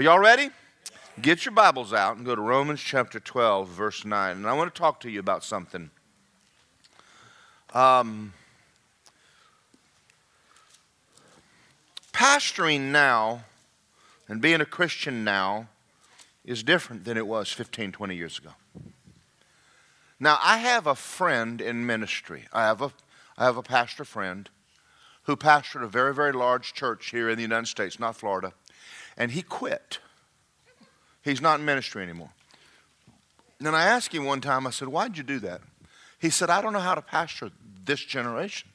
Are y'all ready? Get your Bibles out and go to Romans chapter 12, verse 9. And I want to talk to you about something. Um, pastoring now and being a Christian now is different than it was 15, 20 years ago. Now, I have a friend in ministry. I have a, I have a pastor friend who pastored a very, very large church here in the United States, not Florida, and he quit. He's not in ministry anymore. And I asked him one time, I said, Why'd you do that? He said, I don't know how to pastor this generation.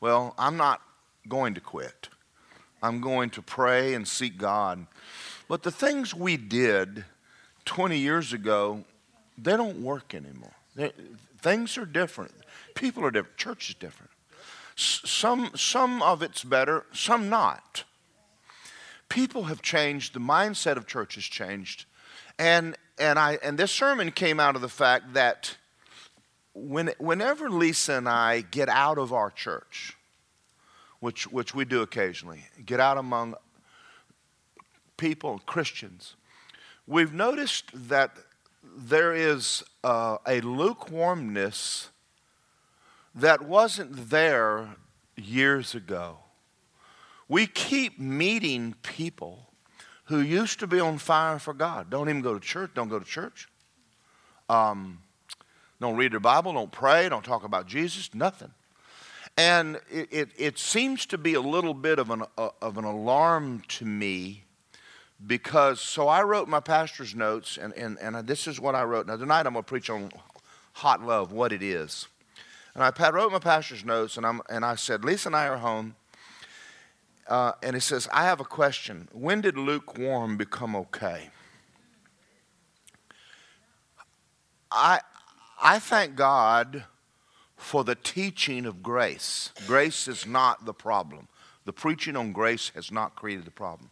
Well, I'm not going to quit. I'm going to pray and seek God. But the things we did 20 years ago, they don't work anymore. They, things are different. People are different. Church is different. S- some, some of it's better, some not. People have changed. The mindset of church has changed. And, and, I, and this sermon came out of the fact that when, whenever Lisa and I get out of our church, which, which we do occasionally, get out among people, Christians, we've noticed that there is uh, a lukewarmness that wasn't there years ago. We keep meeting people who used to be on fire for God. Don't even go to church. Don't go to church. Um, don't read their Bible. Don't pray. Don't talk about Jesus. Nothing. And it, it, it seems to be a little bit of an, uh, of an alarm to me because, so I wrote my pastor's notes, and, and, and this is what I wrote. Now, tonight I'm going to preach on hot love, what it is. And I wrote my pastor's notes, and, I'm, and I said, Lisa and I are home. Uh, and it says, I have a question. When did lukewarm become okay? I, I thank God for the teaching of grace. Grace is not the problem. The preaching on grace has not created the problem.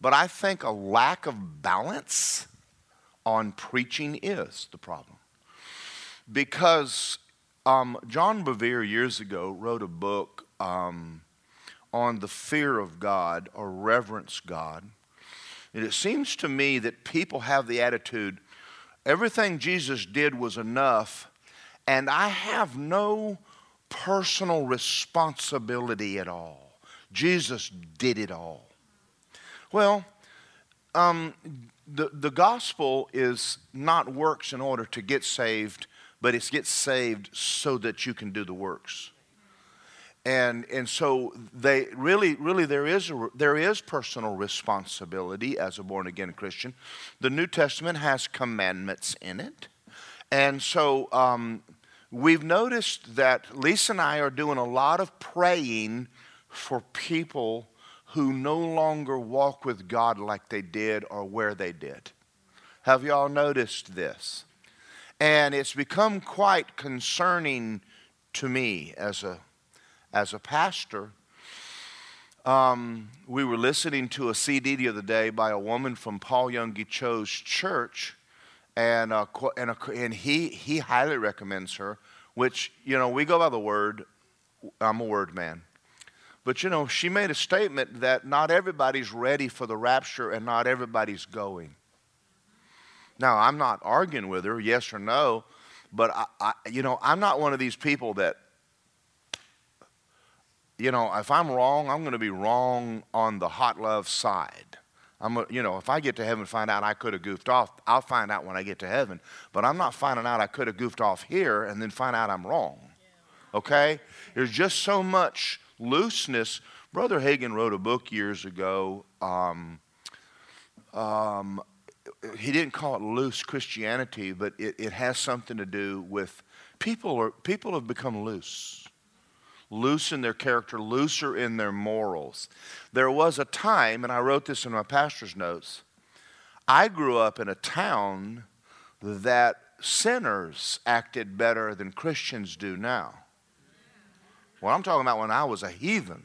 But I think a lack of balance on preaching is the problem. Because um, John Bevere years ago wrote a book um, on the fear of God or reverence God. And it seems to me that people have the attitude everything Jesus did was enough, and I have no personal responsibility at all. Jesus did it all. Well, um, the, the gospel is not works in order to get saved, but it's get saved so that you can do the works. And, and so they really, really there is, a, there is personal responsibility as a born again Christian. The New Testament has commandments in it. And so um, we've noticed that Lisa and I are doing a lot of praying for people who no longer walk with God like they did or where they did. Have y'all noticed this? And it's become quite concerning to me as a, as a pastor. Um, we were listening to a CD the other day by a woman from Paul Yonggi Cho's church, and, uh, and, and he, he highly recommends her, which, you know, we go by the word. I'm a word man. But you know, she made a statement that not everybody's ready for the rapture and not everybody's going. Now, I'm not arguing with her, yes or no, but I, I, you know, I'm not one of these people that, you know, if I'm wrong, I'm going to be wrong on the hot love side. I'm, a, you know, if I get to heaven and find out I could have goofed off, I'll find out when I get to heaven. But I'm not finding out I could have goofed off here and then find out I'm wrong. Okay? There's just so much looseness. Brother Hagin wrote a book years ago. Um, um, he didn't call it loose Christianity, but it, it has something to do with people are people have become loose. Loose in their character, looser in their morals. There was a time, and I wrote this in my pastor's notes. I grew up in a town that sinners acted better than Christians do now. Well, I'm talking about when I was a heathen.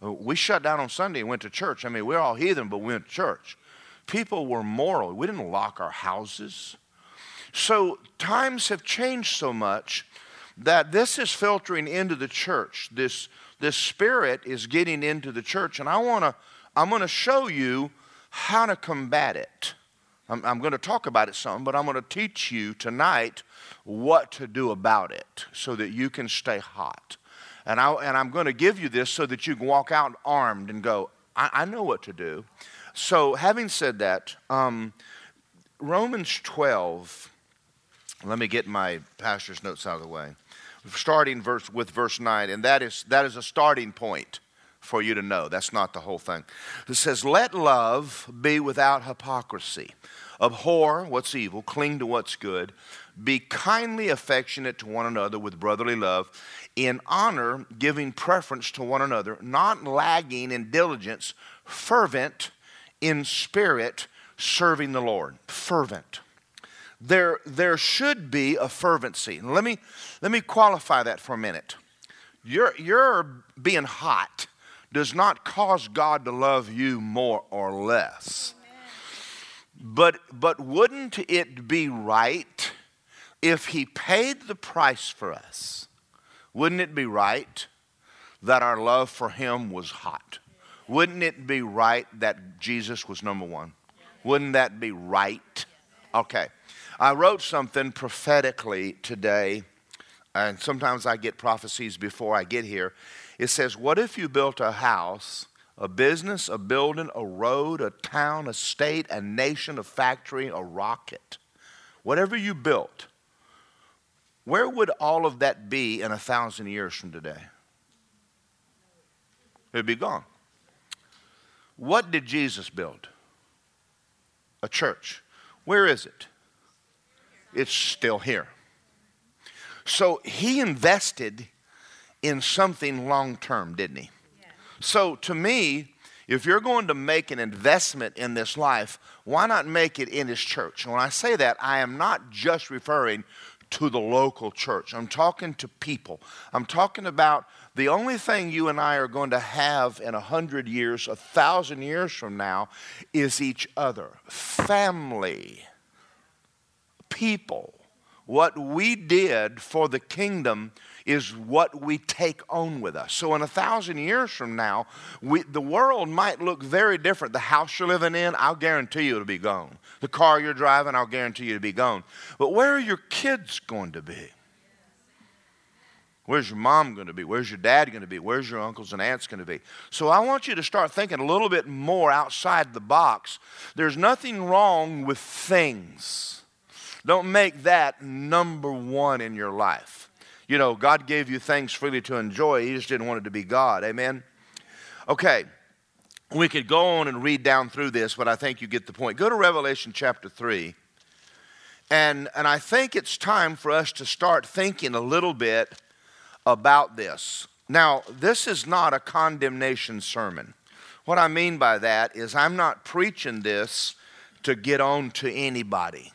We shut down on Sunday and went to church. I mean, we're all heathen, but we went to church. People were moral. We didn't lock our houses. So times have changed so much that this is filtering into the church. This, this spirit is getting into the church. And I want to, I'm going to show you how to combat it. I'm, I'm going to talk about it some, but I'm going to teach you tonight what to do about it so that you can stay hot. And, I, and I'm going to give you this so that you can walk out armed and go, I, I know what to do. So, having said that, um, Romans 12, let me get my pastor's notes out of the way. Starting verse, with verse 9, and that is, that is a starting point for you to know. That's not the whole thing. It says, Let love be without hypocrisy. Abhor what's evil, cling to what's good, be kindly affectionate to one another with brotherly love, in honor, giving preference to one another, not lagging in diligence, fervent in spirit, serving the Lord. Fervent. There, there should be a fervency. Let me, let me qualify that for a minute. Your, your being hot does not cause God to love you more or less. But, but wouldn't it be right if He paid the price for us? Wouldn't it be right that our love for Him was hot? Wouldn't it be right that Jesus was number one? Wouldn't that be right? Okay. I wrote something prophetically today, and sometimes I get prophecies before I get here. It says, What if you built a house, a business, a building, a road, a town, a state, a nation, a factory, a rocket? Whatever you built, where would all of that be in a thousand years from today? It'd be gone. What did Jesus build? A church. Where is it? It's still here. So he invested in something long term, didn't he? So to me, if you're going to make an investment in this life, why not make it in his church? And when I say that, I am not just referring to the local church. I'm talking to people. I'm talking about the only thing you and I are going to have in a hundred years, a thousand years from now, is each other. Family, people. What we did for the kingdom is what we take on with us. So, in a thousand years from now, we, the world might look very different. The house you're living in, I'll guarantee you it'll be gone. The car you're driving, I'll guarantee you it'll be gone. But where are your kids going to be? Where's your mom going to be? Where's your dad going to be? Where's your uncles and aunts going to be? So I want you to start thinking a little bit more outside the box. There's nothing wrong with things. Don't make that number one in your life. You know, God gave you things freely to enjoy. He just didn't want it to be God. Amen? Okay. We could go on and read down through this, but I think you get the point. Go to Revelation chapter 3. And, and I think it's time for us to start thinking a little bit about this. Now, this is not a condemnation sermon. What I mean by that is, I'm not preaching this to get on to anybody.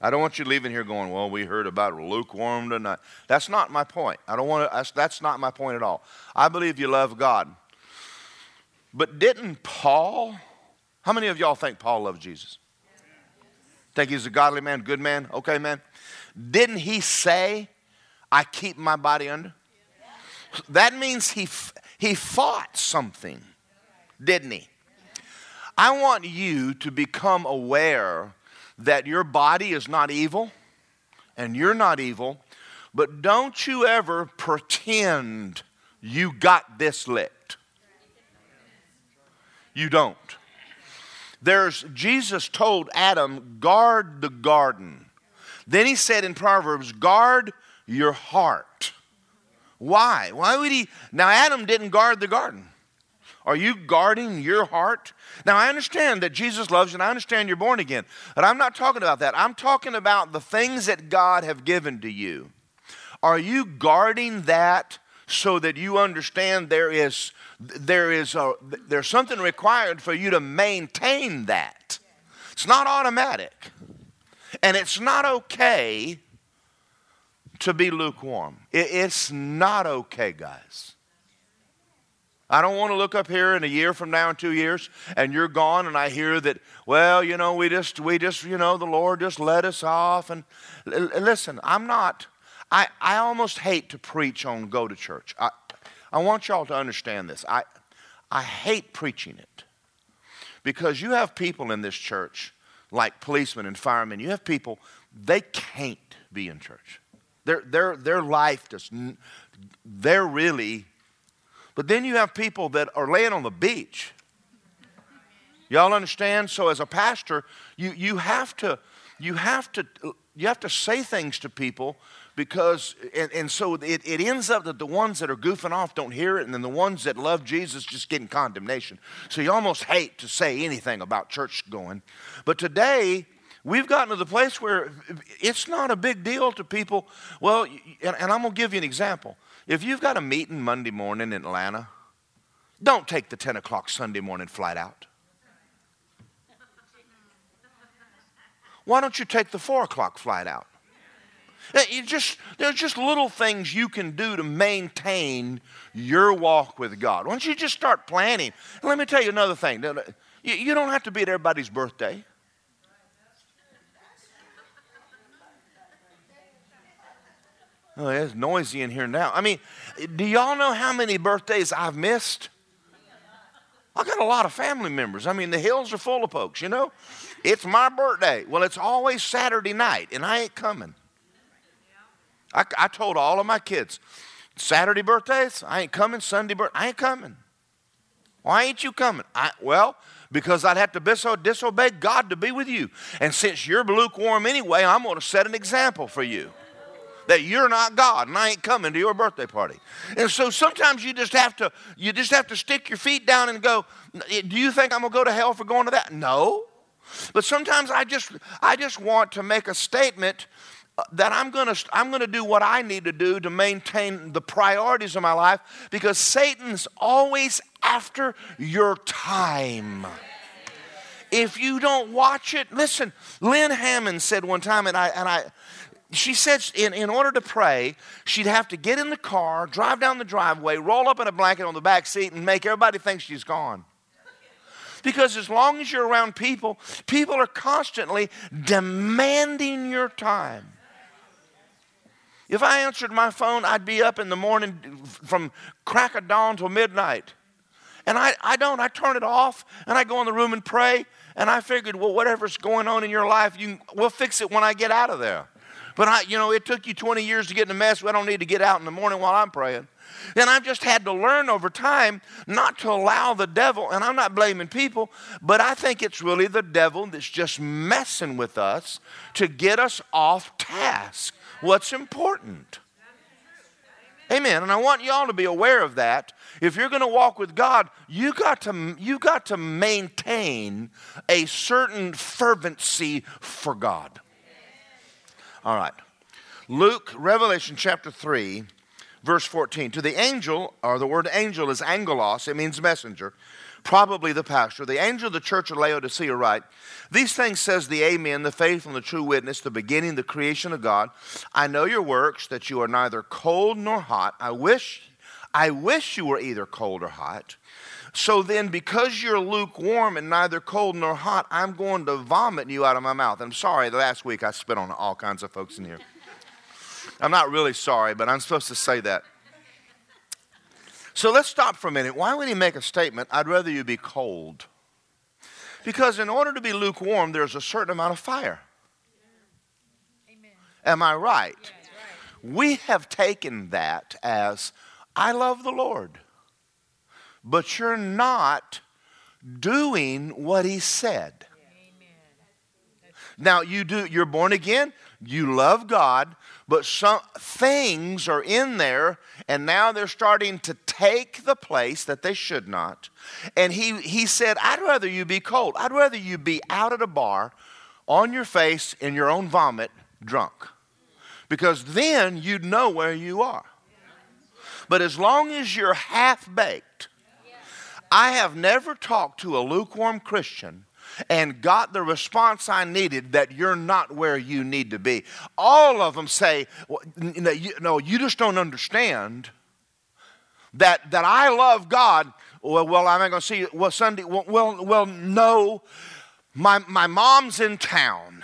I don't want you leaving here going, well, we heard about lukewarm tonight. That's not my point. I don't want to, that's not my point at all. I believe you love God. But didn't Paul, how many of y'all think Paul loved Jesus? Think he's a godly man, good man, okay man? Didn't he say, I keep my body under? That means he, he fought something, didn't he? I want you to become aware that your body is not evil and you're not evil, but don't you ever pretend you got this licked. You don't. There's Jesus told Adam, guard the garden. Then he said in Proverbs, guard your heart. Why? Why would he? Now, Adam didn't guard the garden. Are you guarding your heart? Now, I understand that Jesus loves you, and I understand you're born again, but I'm not talking about that. I'm talking about the things that God have given to you. Are you guarding that so that you understand there is, there is a, there's something required for you to maintain that? It's not automatic. And it's not okay to be lukewarm. It's not okay, guys. I don't want to look up here in a year from now, in two years, and you're gone, and I hear that, well, you know, we just, we just, you know, the Lord just let us off. And l- listen, I'm not, I, I almost hate to preach on go to church. I, I want y'all to understand this. I, I hate preaching it Because you have people in this church, like policemen and firemen, you have people, they can't be in church. Their, their, their life does, they're really, but then you have people that are laying on the beach. Y'all understand? So as a pastor, you, you have to, you have to, you have to say things to people because and, and so it, it ends up that the ones that are goofing off don't hear it and then the ones that love jesus just getting condemnation so you almost hate to say anything about church going but today we've gotten to the place where it's not a big deal to people well and, and i'm going to give you an example if you've got a meeting monday morning in atlanta don't take the 10 o'clock sunday morning flight out why don't you take the 4 o'clock flight out eh, you just, there's just little things you can do to maintain your walk with God. Why don't you just start planning? Let me tell you another thing. You don't have to be at everybody's birthday. Oh, it's noisy in here now. I mean, do y'all know how many birthdays I've missed? I got a lot of family members. I mean, the hills are full of folks, you know? It's my birthday. Well, it's always Saturday night, and I ain't coming. I, I told all of my kids, Saturday birthdays, I ain't coming. Sunday birth, I ain't coming. Why ain't you coming? I, well, because I'd have to disobey God to be with you. And since you're lukewarm anyway, I'm going to set an example for you that you're not God and I ain't coming to your birthday party. And so sometimes you just have to you just have to stick your feet down and go, do you think I'm going to go to hell for going to that? No. But sometimes I just I just want to make a statement uh, that I'm going to I'm going to do what I need to do to maintain the priorities of my life because Satan's always after your time. If you don't watch it, listen, Lynn Hammond said one time, and I, and I, she said in, in order to pray, she'd have to get in the car, drive down the driveway, roll up in a blanket on the back seat, and make everybody think she's gone. Because as long as you're around people, people are constantly demanding your time. If I answered my phone, I'd be up in the morning from crack of dawn till midnight. And I, I don't. I turn it off and I go in the room and pray. And I figured, well, whatever's going on in your life, you, we'll fix it when I get out of there. But I, you know, it took you 20 years to get in a mess. I don't need to get out in the morning while I'm praying. And I've just had to learn over time not to allow the devil, and I'm not blaming people, but I think it's really the devil that's just messing with us to get us off task what's important. Amen. And I want y'all to be aware of that. If you're going to walk with God, you got to you got to maintain a certain fervency for God. All right. Luke, Revelation chapter 3, verse 14. To the angel, or the word angel is angelos, it means messenger probably the pastor, the angel of the church of Laodicea write, These things says the Amen, the faithful and the true witness, the beginning, the creation of God. I know your works, that you are neither cold nor hot. I wish, I wish you were either cold or hot. So then, because you're lukewarm and neither cold nor hot, I'm going to vomit you out of my mouth. I'm sorry, last week I spit on all kinds of folks in here. I'm not really sorry, but I'm supposed to say that. So let's stop for a minute. Why would he make a statement, I'd rather you be cold? Because in order to be lukewarm, there's a certain amount of fire. Amen. Am I right? right? We have taken that as, I love the Lord, but you're not doing what he said. Now you do you're born again, you love God, but some things are in there and now they're starting to take the place that they should not. And he, he said, I'd rather you be cold. I'd rather you be out at a bar on your face in your own vomit, drunk. Because then you'd know where you are. But as long as you're half baked, I have never talked to a lukewarm Christian and got the response I needed that you're not where you need to be. All of them say, well, you, no, you just don't understand that, that I love God. Well, well I'm not going to see, well, Sunday, well, well, well, no, my, my mom's in town.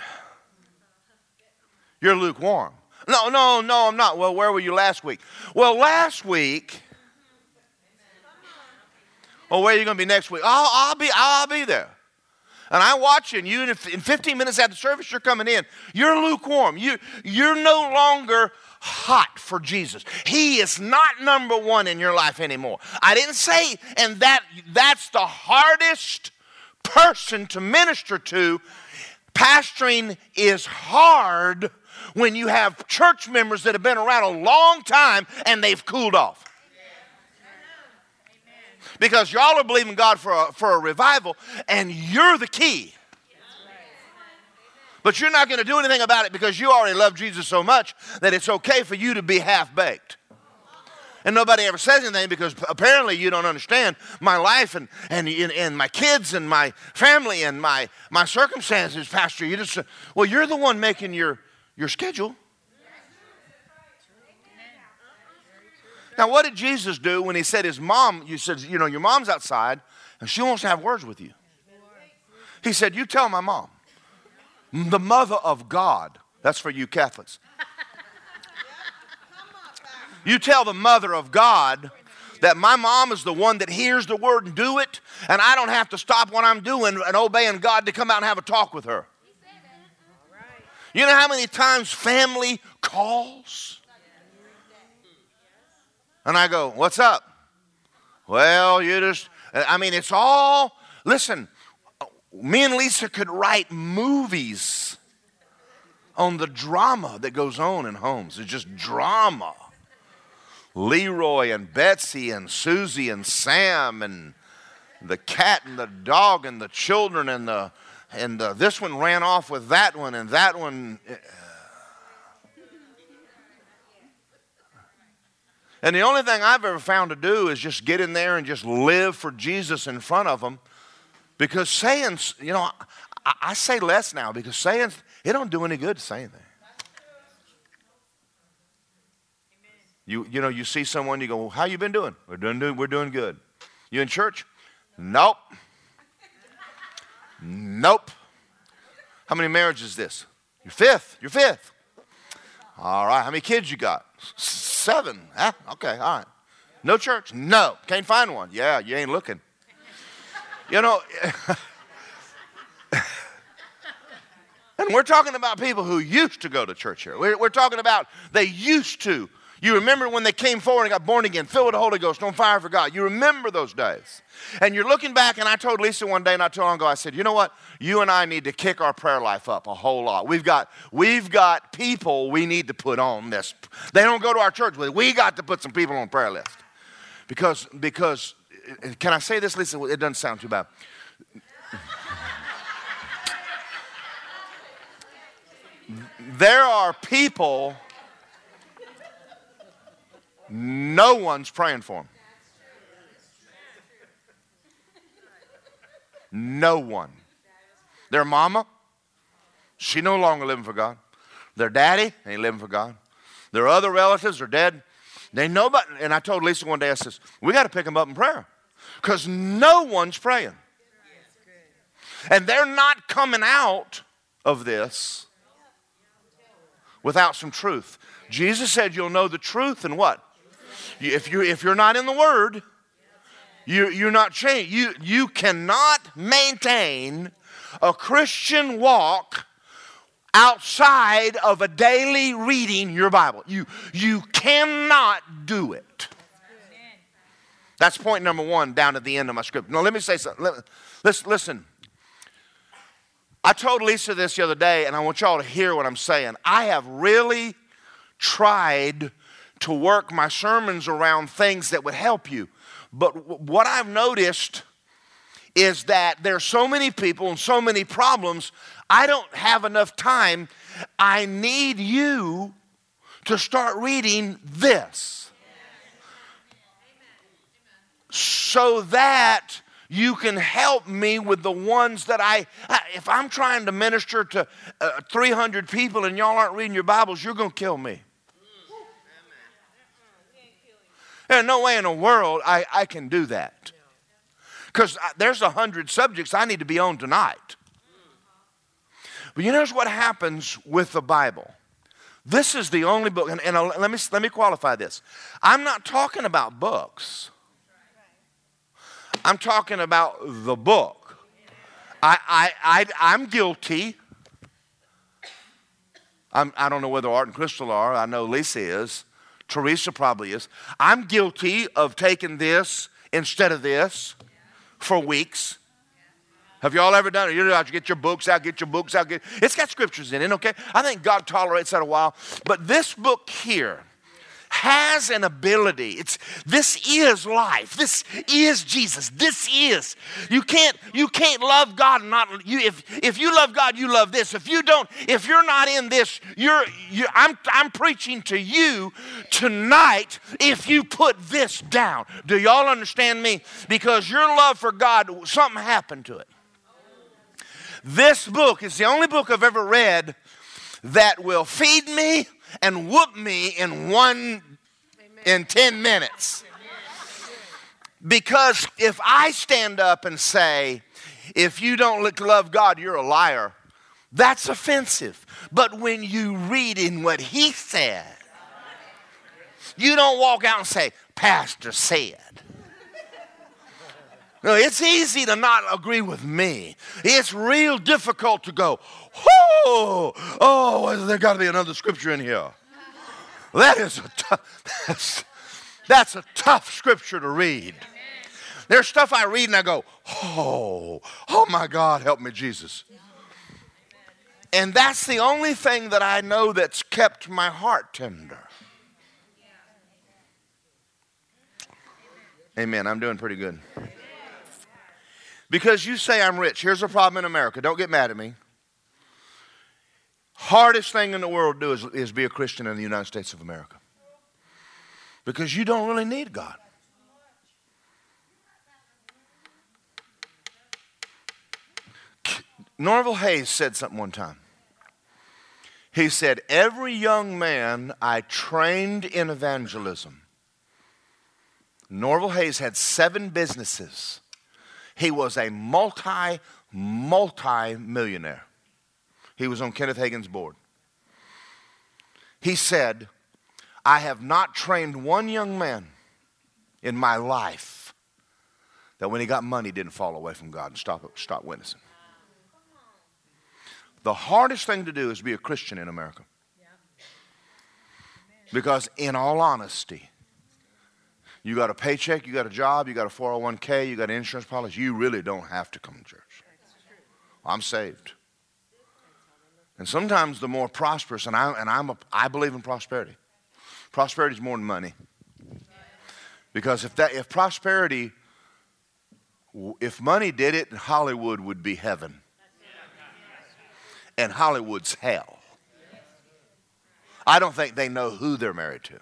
You're lukewarm. No, no, no, I'm not. Well, where were you last week? Well, last week. Oh, where are you going to be next week? I'll, I'll be, I'll be there. And I watch you, and in 15 minutes after service, you're coming in. You're lukewarm. You, you're no longer hot for Jesus. He is not number one in your life anymore. I didn't say, and that that's the hardest person to minister to. Pastoring is hard when you have church members that have been around a long time and they've cooled off. Because y'all are believing God for a, for a revival, and you're the key. But you're not going to do anything about it because you already love Jesus so much that it's okay for you to be half baked. And nobody ever says anything because apparently you don't understand my life and, and, and my kids and my family and my, my circumstances, Pastor. You just, well, you're the one making your, your schedule. Now, what did Jesus do when he said his mom, you said, you know, your mom's outside and she wants to have words with you? He said, You tell my mom the mother of God. That's for you Catholics. You tell the mother of God that my mom is the one that hears the word and do it, and I don't have to stop what I'm doing and obeying God to come out and have a talk with her. You know how many times family calls? And I go, What's up? Well, you just, I mean, it's all, listen, me and Lisa could write movies on the drama that goes on in homes. It's just drama. Leroy and Betsy and Susie and Sam and the cat and the dog and the children and the and the, this one ran off with that one and that one. Eh, and the only thing I've ever found to do is just get in there and just live for Jesus in front of them because saying, you know, I, I say less now because saying, it don't do any good to say anything. You, you know, you see someone, you go, well, how you been doing? We're doing, we're doing good. You in church? Nope. nope. How many marriages is this? Your fifth. Your fifth. All right. How many kids you got? Seven. Huh? Okay. All right. No church? No. Can't find one. Yeah, you ain't looking. You know, and we're talking about people who used to go to church here. We're, we're, talking about they used to. You remember when they came forward and got born again, filled with the Holy Ghost, on fire for God. You remember those days. And you're looking back, and I told Lisa one day not too long ago, I said, you know what? You and I need to kick our prayer life up a whole lot. We've got, we've got people we need to put on this. They don't go to our church with. We got to put some people on prayer list. Because, because eh, can I say this, Lisa? It doesn't sound too bad. there are people no one's praying for them. No one. Their mama, she no longer living for God. Their daddy ain't living for God. Their other relatives are dead. They about, and I told Lisa one day, I says, we got to pick them up in prayer because no one's praying. And they're not coming out of this without some truth. Jesus said you'll know the truth and what? If, you, if you're not in the Word, you, you're not changed. You, you cannot maintain a Christian walk outside of a daily reading your Bible. You, you cannot do it. That's point number one down at the end of my script. Now, let me say something. Let, listen. I told Lisa this the other day, and I want y'all to hear what I'm saying. I have really tried to work my sermons around things that would help you. But what I've noticed is that there's so many people and so many problems, I don't have enough time. I need you to start reading this. so that you can help me with the ones that I, if I'm trying to minister to uh, 300 people and y'all aren't reading your Bibles, you're going to kill me. There's no way in the world I, I can do that. Because there's a hundred subjects I need to be on tonight. But you notice what happens with the Bible. This is the only book, and, and uh, let, me, let me qualify this. I'm not talking about books. I'm talking about the book. I, I, I, I'm guilty. I'm, I don't know whether Art and Crystal are. I know Lisa is. Teresa probably is. I'm guilty of taking this instead of this for weeks. Have y'all ever done it? You know, get your books out, get your books out. Get, it's got scriptures in it, okay? I think God tolerates that a while. But this book here, has an ability. It's this is life. This is Jesus. This is. You can't you can't love God not you if if you love God, you love this. If you don't, if you're not in this, you're you I'm I'm preaching to you tonight if you put this down. Do y'all understand me? Because your love for God, something happened to it. This book is the only book I've ever read that will feed me and whoop me in one in 10 minutes. Because if I stand up and say, if you don't love God, you're a liar, that's offensive. But when you read in what he said, you don't walk out and say, Pastor said. No, it's easy to not agree with me. It's real difficult to go, oh, oh, there got to be another scripture in here. That is a tough, that's, that's a tough scripture to read. There's stuff I read and I go, oh, oh my God, help me, Jesus. And that's the only thing that I know that's kept my heart tender. Amen. I'm doing pretty good. Because you say I'm rich. Here's a problem in America. Don't get mad at me. Hardest thing in the world to do is, is be a Christian in the United States of America. Because you don't really need God. Norval Hayes said something one time. He said, Every young man I trained in evangelism. Norval Hayes had seven businesses. He was a multi, multi millionaire. He was on Kenneth Hagin's board. He said, I have not trained one young man in my life that when he got money didn't fall away from God and stop, stop witnessing. The hardest thing to do is be a Christian in America. Because, in all honesty, you got a paycheck, you got a job, you got a 401k, you got an insurance policy, you really don't have to come to church. I'm saved. And sometimes the more prosperous, and, I, and I'm a, I believe in prosperity. Prosperity is more than money. Because if, that, if prosperity, if money did it, Hollywood would be heaven. And Hollywood's hell. I don't think they know who they're married to.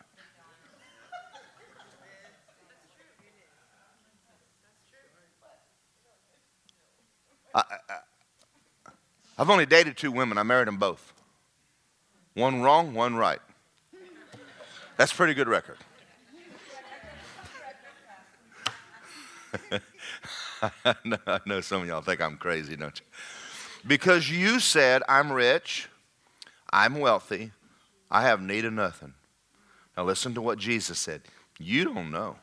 I, I've only dated two women. I married them both. One wrong, one right. That's a pretty good record. I know some of y'all think I'm crazy, don't you? Because you said, I'm rich, I'm wealthy, I have need of nothing. Now listen to what Jesus said. You don't know.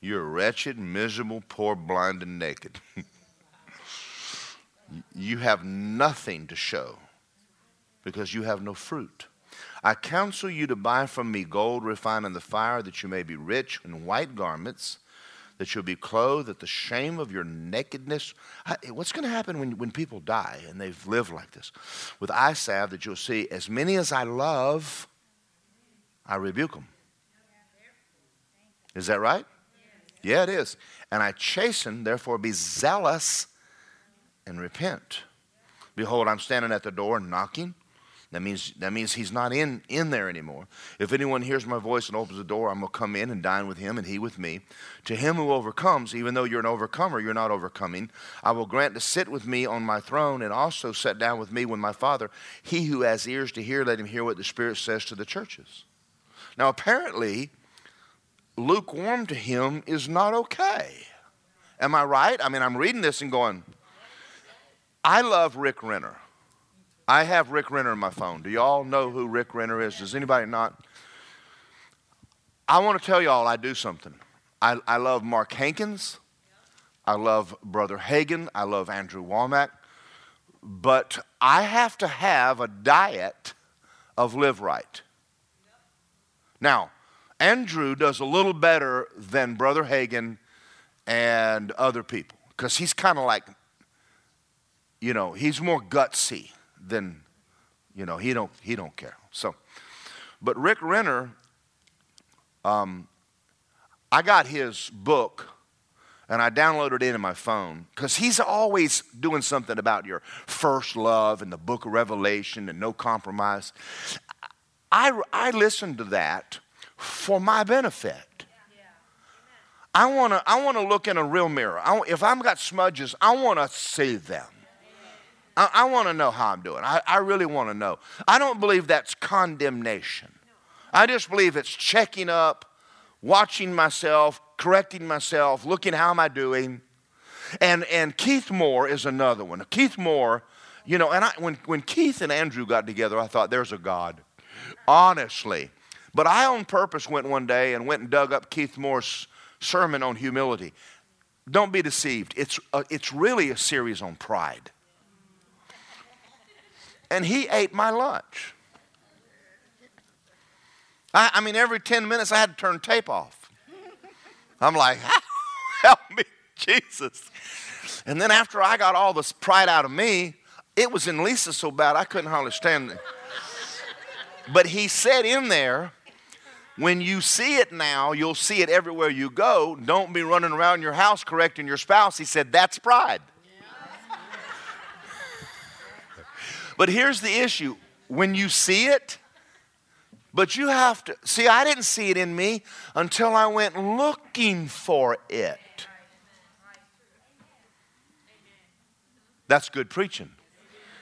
You're wretched, miserable, poor, blind, and naked. you have nothing to show because you have no fruit. I counsel you to buy from me gold refined in the fire, that you may be rich in white garments, that you'll be clothed at the shame of your nakedness. What's going to happen when, when people die and they've lived like this? With eye salve, that you'll see, as many as I love, I rebuke them. Is that right? Yeah, it is. And I chasten, therefore be zealous and repent. Behold, I'm standing at the door knocking. That means, that means he's not in, in there anymore. If anyone hears my voice and opens the door, I'm going to come in and dine with him and he with me. To him who overcomes, even though you're an overcomer, you're not overcoming, I will grant to sit with me on my throne and also sit down with me with my Father. He who has ears to hear, let him hear what the Spirit says to the churches. Now, apparently, lukewarm to him is not okay. Am I right? I mean, I'm reading this and going, I love Rick Renner. I have Rick Renner in my phone. Do y'all know who Rick Renner is? Does anybody not? I want to tell y'all I do something. I, I love Mark Hankins. I love Brother Hagin. I love Andrew Wommack. But I have to have a diet of live right. Now, Andrew does a little better than Brother Hagin and other people because he's kind of like, you know, he's more gutsy than, you know, he don't he don't care. So, but Rick Renner, um, I got his book and I downloaded it in my phone because he's always doing something about your first love and the book of Revelation and no compromise. I, I listened to that for my benefit. I want to I wanna look in a real mirror. I, if I've got smudges, I want to see them. I, I want to know how I'm doing. I, I really want to know. I don't believe that's condemnation. I just believe it's checking up, watching myself, correcting myself, looking how am I doing. And, and Keith Moore is another one. Keith Moore, you know, and I, when, when Keith and Andrew got together, I thought, there's a God. Honestly. But I, on purpose, went one day and went and dug up Keith Moore's sermon on humility. Don't be deceived. It's, a, it's really a series on pride. And he ate my lunch. I, I mean, every 10 minutes I had to turn tape off. I'm like, help me, Jesus. And then after I got all this pride out of me, it was in Lisa so bad I couldn't hardly stand it. But he said in there, when you see it now, you'll see it everywhere you go. Don't be running around your house correcting your spouse. He said, that's pride. But here's the issue when you see it, but you have to see, I didn't see it in me until I went looking for it. That's good preaching.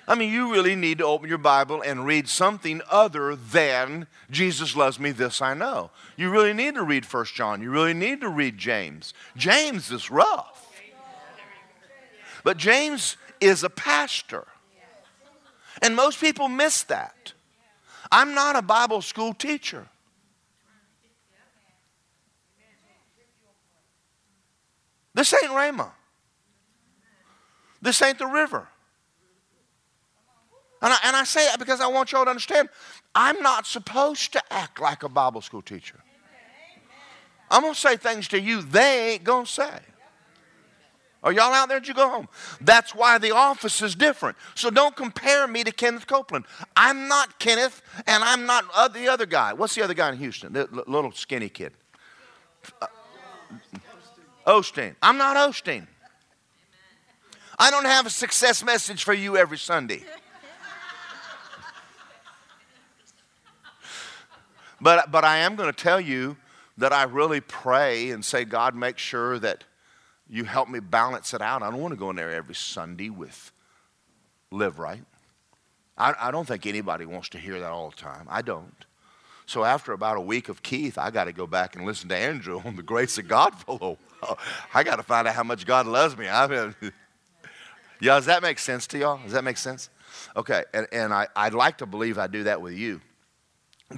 I mean, you really need to open your Bible and read something other than Jesus loves me, this I know. You really need to read First John. You really need to read James. James is rough. But James is a pastor. And most people miss that. I'm not a Bible school teacher. This ain't Rhema. This ain't the river. And I, and I say that because I want y'all to understand I'm not supposed to act like a Bible school teacher. I'm going to say things to you they ain't going to say. Are y'all out there? Did you go home? That's why the office is different. So don't compare me to Kenneth Copeland. I'm not Kenneth, and I'm not uh, the other guy. What's the other guy in Houston? The little skinny kid. Uh, Osteen. I'm not Osteen. I don't have a success message for you every Sunday. but, but I am going to tell you that I really pray and say, God, make sure that you help me balance it out. I don't want to go in there every Sunday with live right. I, I don't think anybody wants to hear that all the time. I don't. So after about a week of Keith, I got to go back and listen to Andrew on the grace of God fellow. I got to find out how much God loves me. I mean, yeah, does that make sense to y'all? Does that make sense? Okay, and, and I, I'd like to believe I do that with you.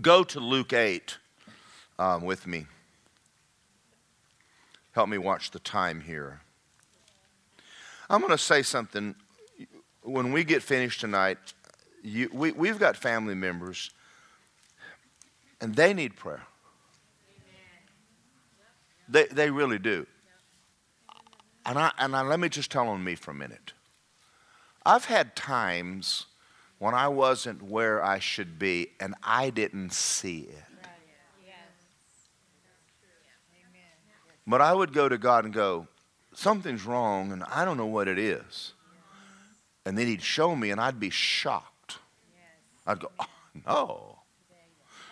Go to Luke 8 um, with me. Help me watch the time here. I'm going to say something. When we get finished tonight, you, we, we've got family members, and they need prayer. They, they really do. And, I, and I, let me just tell on me for a minute. I've had times when I wasn't where I should be, and I didn't see it. But I would go to God and go, something's wrong, and I don't know what it is. And then He'd show me, and I'd be shocked. I'd go, oh, no.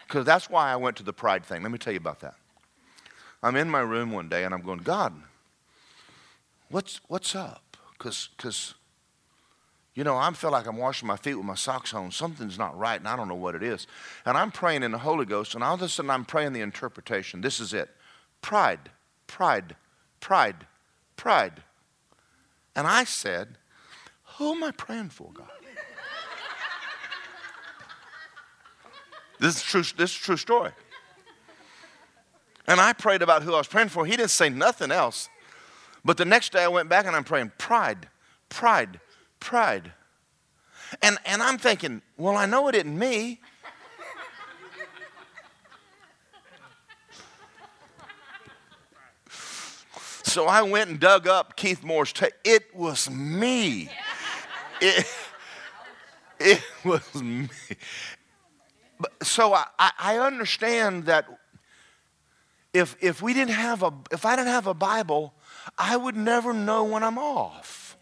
Because that's why I went to the pride thing. Let me tell you about that. I'm in my room one day, and I'm going, God, what's, what's up? Because, you know, I feel like I'm washing my feet with my socks on. Something's not right, and I don't know what it is. And I'm praying in the Holy Ghost, and all of a sudden I'm praying the interpretation. This is it pride pride, pride, pride. And I said, Who am I praying for, God? this, is true, this is true story. And I prayed about who I was praying for. He didn't say nothing else. But the next day I went back and I'm praying, pride, pride, pride. And, and I'm thinking, well, I know it isn't me. So I went and dug up Keith Moore's tape. It was me. It, it was me. But, so I, I understand that if, if we didn't have a, if I didn't have a Bible, I would never know when I'm off.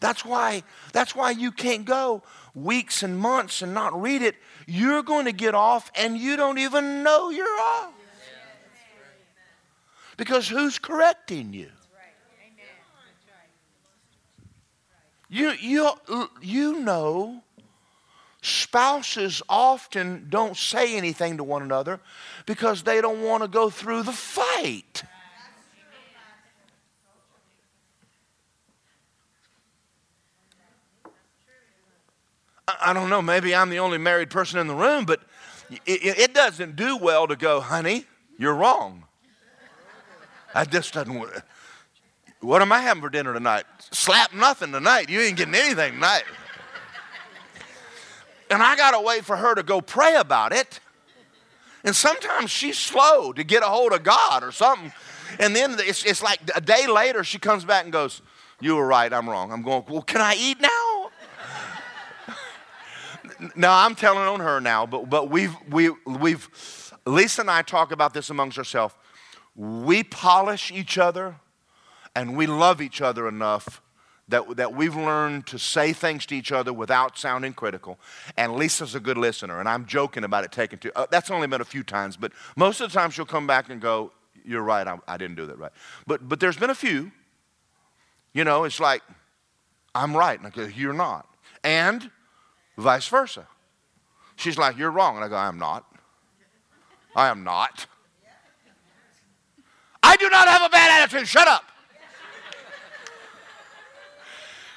That's why, that's why you can't go weeks and months and not read it. You're going to get off and you don't even know you're off. Because who's correcting you? You, you, you know, spouses often don't say anything to one another because they don't want to go through the fight. I don't know, maybe I'm the only married person in the room, but it, it doesn't do well to go, honey, you're wrong. I just doesn't. What am I having for dinner tonight? Slap nothing tonight. You ain't getting anything tonight. And I got to wait for her to go pray about it. And sometimes she's slow to get a hold of God or something. And then it's, it's like a day later, she comes back and goes, You were right, I'm wrong. I'm going, Well, can I eat now? no, I'm telling on her now, but, but we've, we, we've, Lisa and I talk about this amongst ourselves we polish each other and we love each other enough that, that we've learned to say things to each other without sounding critical. And Lisa's a good listener, and I'm joking about it taking two. Uh, that's only been a few times, but most of the time she'll come back and go, You're right, I, I didn't do that right. But, but there's been a few, you know, it's like, I'm right. And I go, You're not. And vice versa. She's like, You're wrong. And I go, I'm not. I am not. Do not have a bad attitude. Shut up.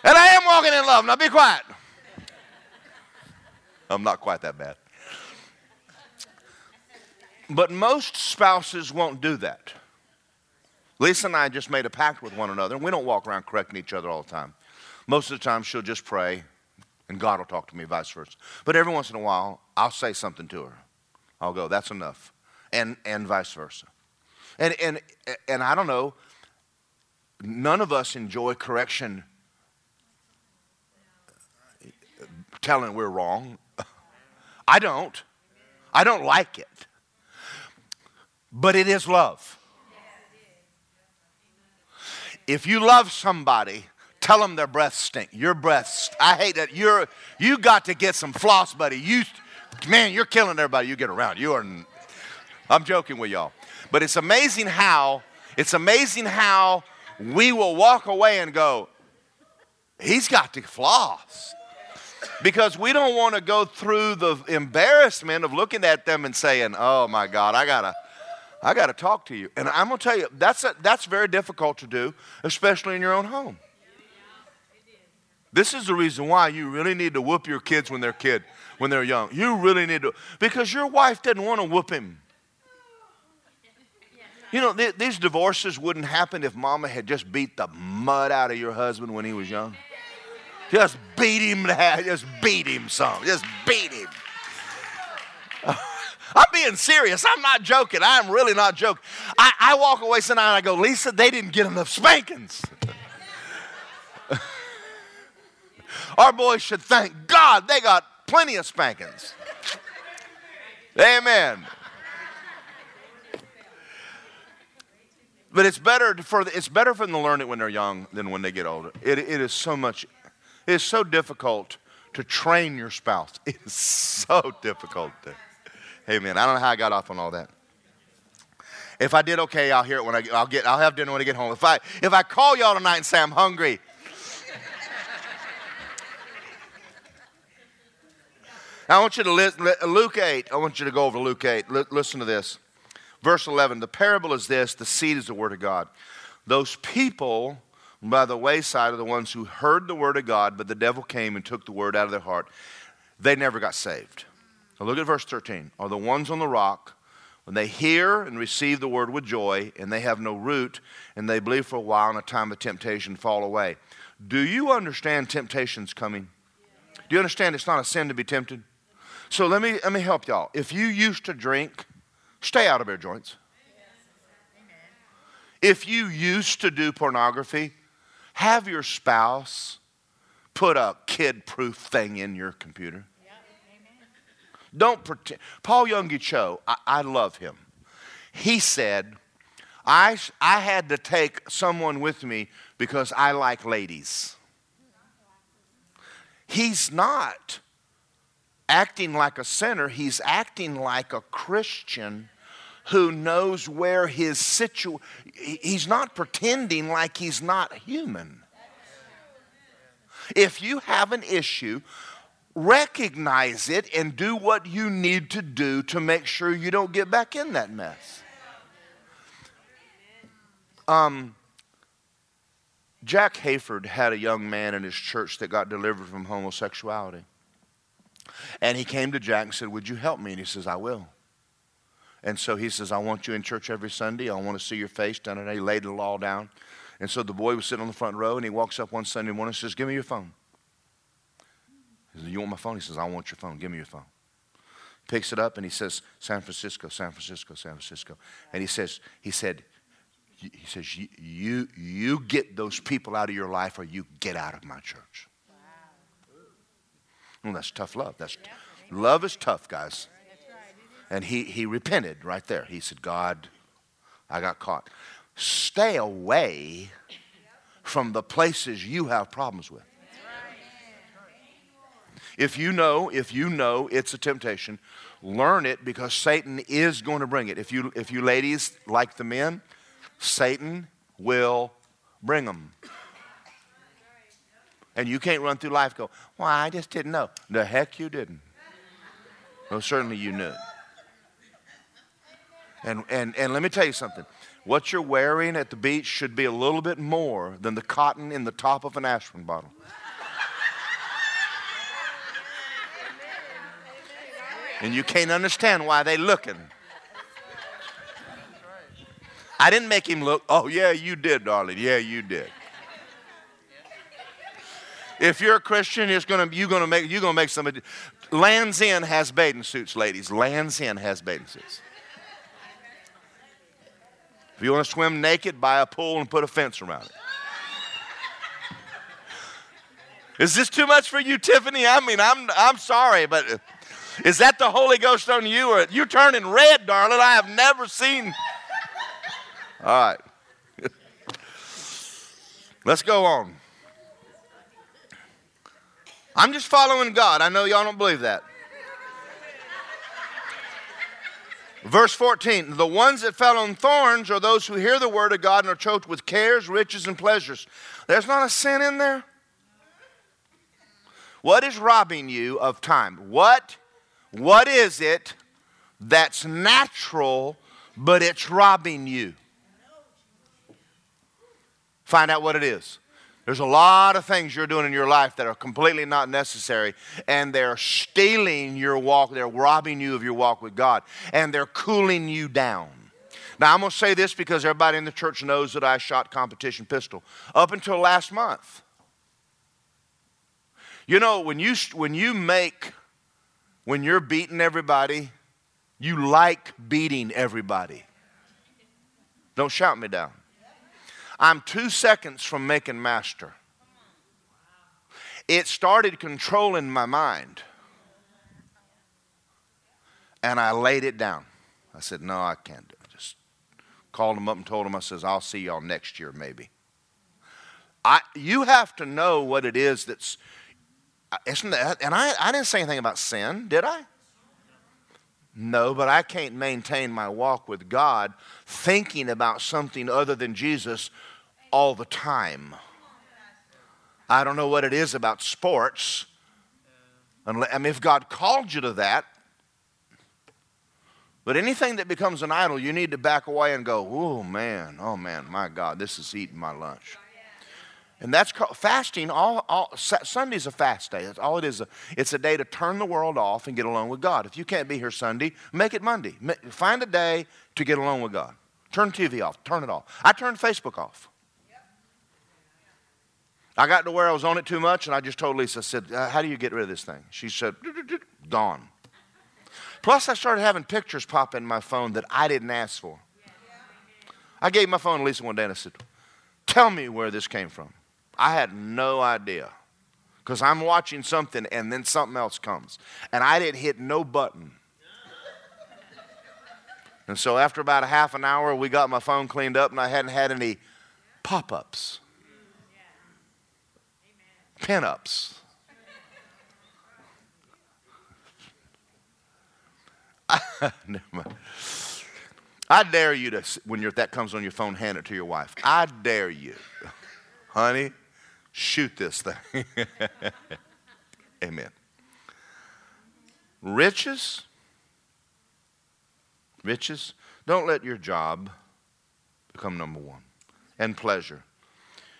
And I am walking in love. Now be quiet. I'm not quite that bad. But most spouses won't do that. Lisa and I just made a pact with one another, and we don't walk around correcting each other all the time. Most of the time, she'll just pray, and God will talk to me, vice versa. But every once in a while, I'll say something to her. I'll go, that's enough, and, and vice versa. And, and, and I don't know, none of us enjoy correction telling we're wrong. I don't. I don't like it. But it is love. If you love somebody, tell them their breath stink. Your breath, I hate that. You're, you got to get some floss, buddy. You, man, you're killing everybody you get around. You are, I'm joking with y'all. But it's amazing how, it's amazing how we will walk away and go, he's got the floss. Because we don't want to go through the embarrassment of looking at them and saying, oh my God, I gotta, I gotta talk to you. And I'm gonna tell you, that's, a, that's very difficult to do, especially in your own home. This is the reason why you really need to whoop your kids when they're kid, when they're young. You really need to, because your wife doesn't want to whoop him. You know, th- these divorces wouldn't happen if mama had just beat the mud out of your husband when he was young. Just beat him, just beat him some. Just beat him. I'm being serious. I'm not joking. I'm really not joking. I, I walk away tonight and I go, Lisa, they didn't get enough spankings. Our boys should thank God they got plenty of spankings. Amen. But it's better for it's better for them to learn it when they're young than when they get older. It, it is so much. It is so difficult to train your spouse. It is so difficult. To, amen. I don't know how I got off on all that. If I did okay, I'll hear it when I I'll get I'll have dinner when I get home. If I if I call y'all tonight and say I'm hungry. I want you to listen, Luke 8. I want you to go over Luke 8. L- listen to this. Verse 11 the parable is this the seed is the word of God. Those people by the wayside are the ones who heard the word of God, but the devil came and took the word out of their heart. They never got saved. Now look at verse 13. Are the ones on the rock When they hear and receive the word with joy, and they have no root, and they believe for a while, in a time of temptation, fall away. Do you understand temptation's coming? Do you understand it's not a sin to be tempted? So let me, let me help y'all. If you used to drink, stay out of beer joints. If you used to do pornography, have your spouse put a kid proof thing in your computer. Don't pretend. Paul Yonggi Cho, I, I love him. He said, I, I had to take someone with me because I like ladies. He's not acting like a sinner, he's acting like a Christian who knows where his situation he's not pretending like he's not human if you have an issue recognize it and do what you need to do to make sure you don't get back in that mess. Um, Jack Hayford had a young man in his church that got delivered from homosexuality. And he came to Jack and said, Would you help me? And he says, I will. And so he says, I want you in church every Sunday. I want to see your face. Done it. He laid the law down. And so the boy was sitting on the front row and he walks up one Sunday morning and says, Give me your phone. He says, You want my phone? He says, I want your phone. Give me your phone. Picks it up and he says, San Francisco, San Francisco, San Francisco. And he says, he said, he says, you, you, you get those people out of your life or you get out of my church. Wow. Well, that's tough love. That's love is tough, guys. And he, he repented right there. He said, God, I got caught. Stay away from the places you have problems with. If you know, if you know it's a temptation, learn it because Satan is going to bring it. If you, if you ladies like the men, Satan will bring them. And you can't run through life go, well, I just didn't know. The heck you didn't. Well, certainly you knew. And, and, and let me tell you something. What you're wearing at the beach should be a little bit more than the cotton in the top of an aspirin bottle. And you can't understand why they looking. I didn't make him look, oh yeah, you did, darling. Yeah, you did. If you're a Christian, it's gonna you're gonna make you're gonna make somebody. Lands End has bathing suits, ladies. Lands End has bathing suits. If you want to swim naked, buy a pool and put a fence around it. Is this too much for you, Tiffany? I mean, I'm, I'm sorry, but is that the Holy Ghost on you? Or you're turning red, darling. I have never seen. All right. Let's go on. I'm just following God. I know y'all don't believe that. Verse 14 The ones that fell on thorns are those who hear the word of God and are choked with cares, riches, and pleasures. There's not a sin in there. What is robbing you of time? What what is it that's natural, but it's robbing you? Find out what it is. There's a lot of things you're doing in your life that are completely not necessary, and they're stealing your walk. They're robbing you of your walk with God, and they're cooling you down. Now, I'm going to say this because everybody in the church knows that I shot competition pistol up until last month. You know, when you, when you make when you're beating everybody, you like beating everybody. Don't shout me down. I'm two seconds from making master. It started controlling my mind. And I laid it down. I said, No, I can't do it. Just called him up and told him, I says, I'll see y'all next year, maybe. I, you have to know what it is that's isn't that, and I, I didn't say anything about sin, did I? No, but I can't maintain my walk with God thinking about something other than Jesus all the time. I don't know what it is about sports. I mean, if God called you to that, but anything that becomes an idol, you need to back away and go, oh man, oh man, my God, this is eating my lunch. And that's called fasting. All, all Sunday's a fast day. That's all it is. It's a day to turn the world off and get alone with God. If you can't be here Sunday, make it Monday. Find a day to get alone with God. Turn TV off. Turn it off. I turned Facebook off. I got to where I was on it too much, and I just told Lisa, I said, uh, How do you get rid of this thing? She said, Gone. Plus, I started having pictures pop in my phone that I didn't ask for. I gave my phone to Lisa one day and I said, Tell me where this came from. I had no idea because I'm watching something and then something else comes. And I didn't hit no button. And so after about a half an hour, we got my phone cleaned up and I hadn't had any pop ups, pin ups. I dare you to, when that comes on your phone, hand it to your wife. I dare you, honey, shoot this thing. Amen. Riches, riches, don't let your job become number one. And pleasure.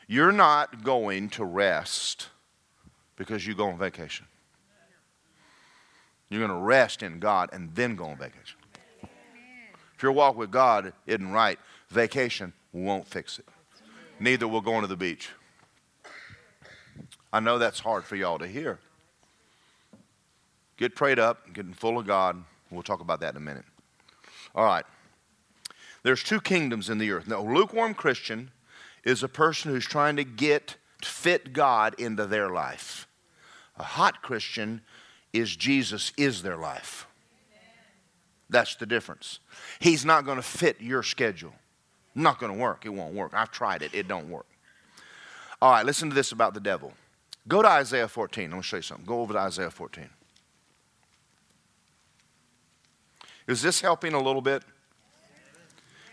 You're not going to rest because you go on vacation. You're going to rest in God and then go on vacation. If your walk with God isn't right, vacation won't fix it. Neither will going to the beach. I know that's hard for y'all to hear. Get prayed up, getting full of God. We'll talk about that in a minute. All right. There's two kingdoms in the earth. Now, lukewarm Christian is a person who's trying to get fit God into their life. A hot Christian is Jesus is their life. That's the difference. He's not going to fit your schedule. Not going to work. It won't work. I've tried it. It don't work. All right, listen to this about the devil. Go to Isaiah 14. I'm going to show you something. Go over to Isaiah 14. Is this helping a little bit?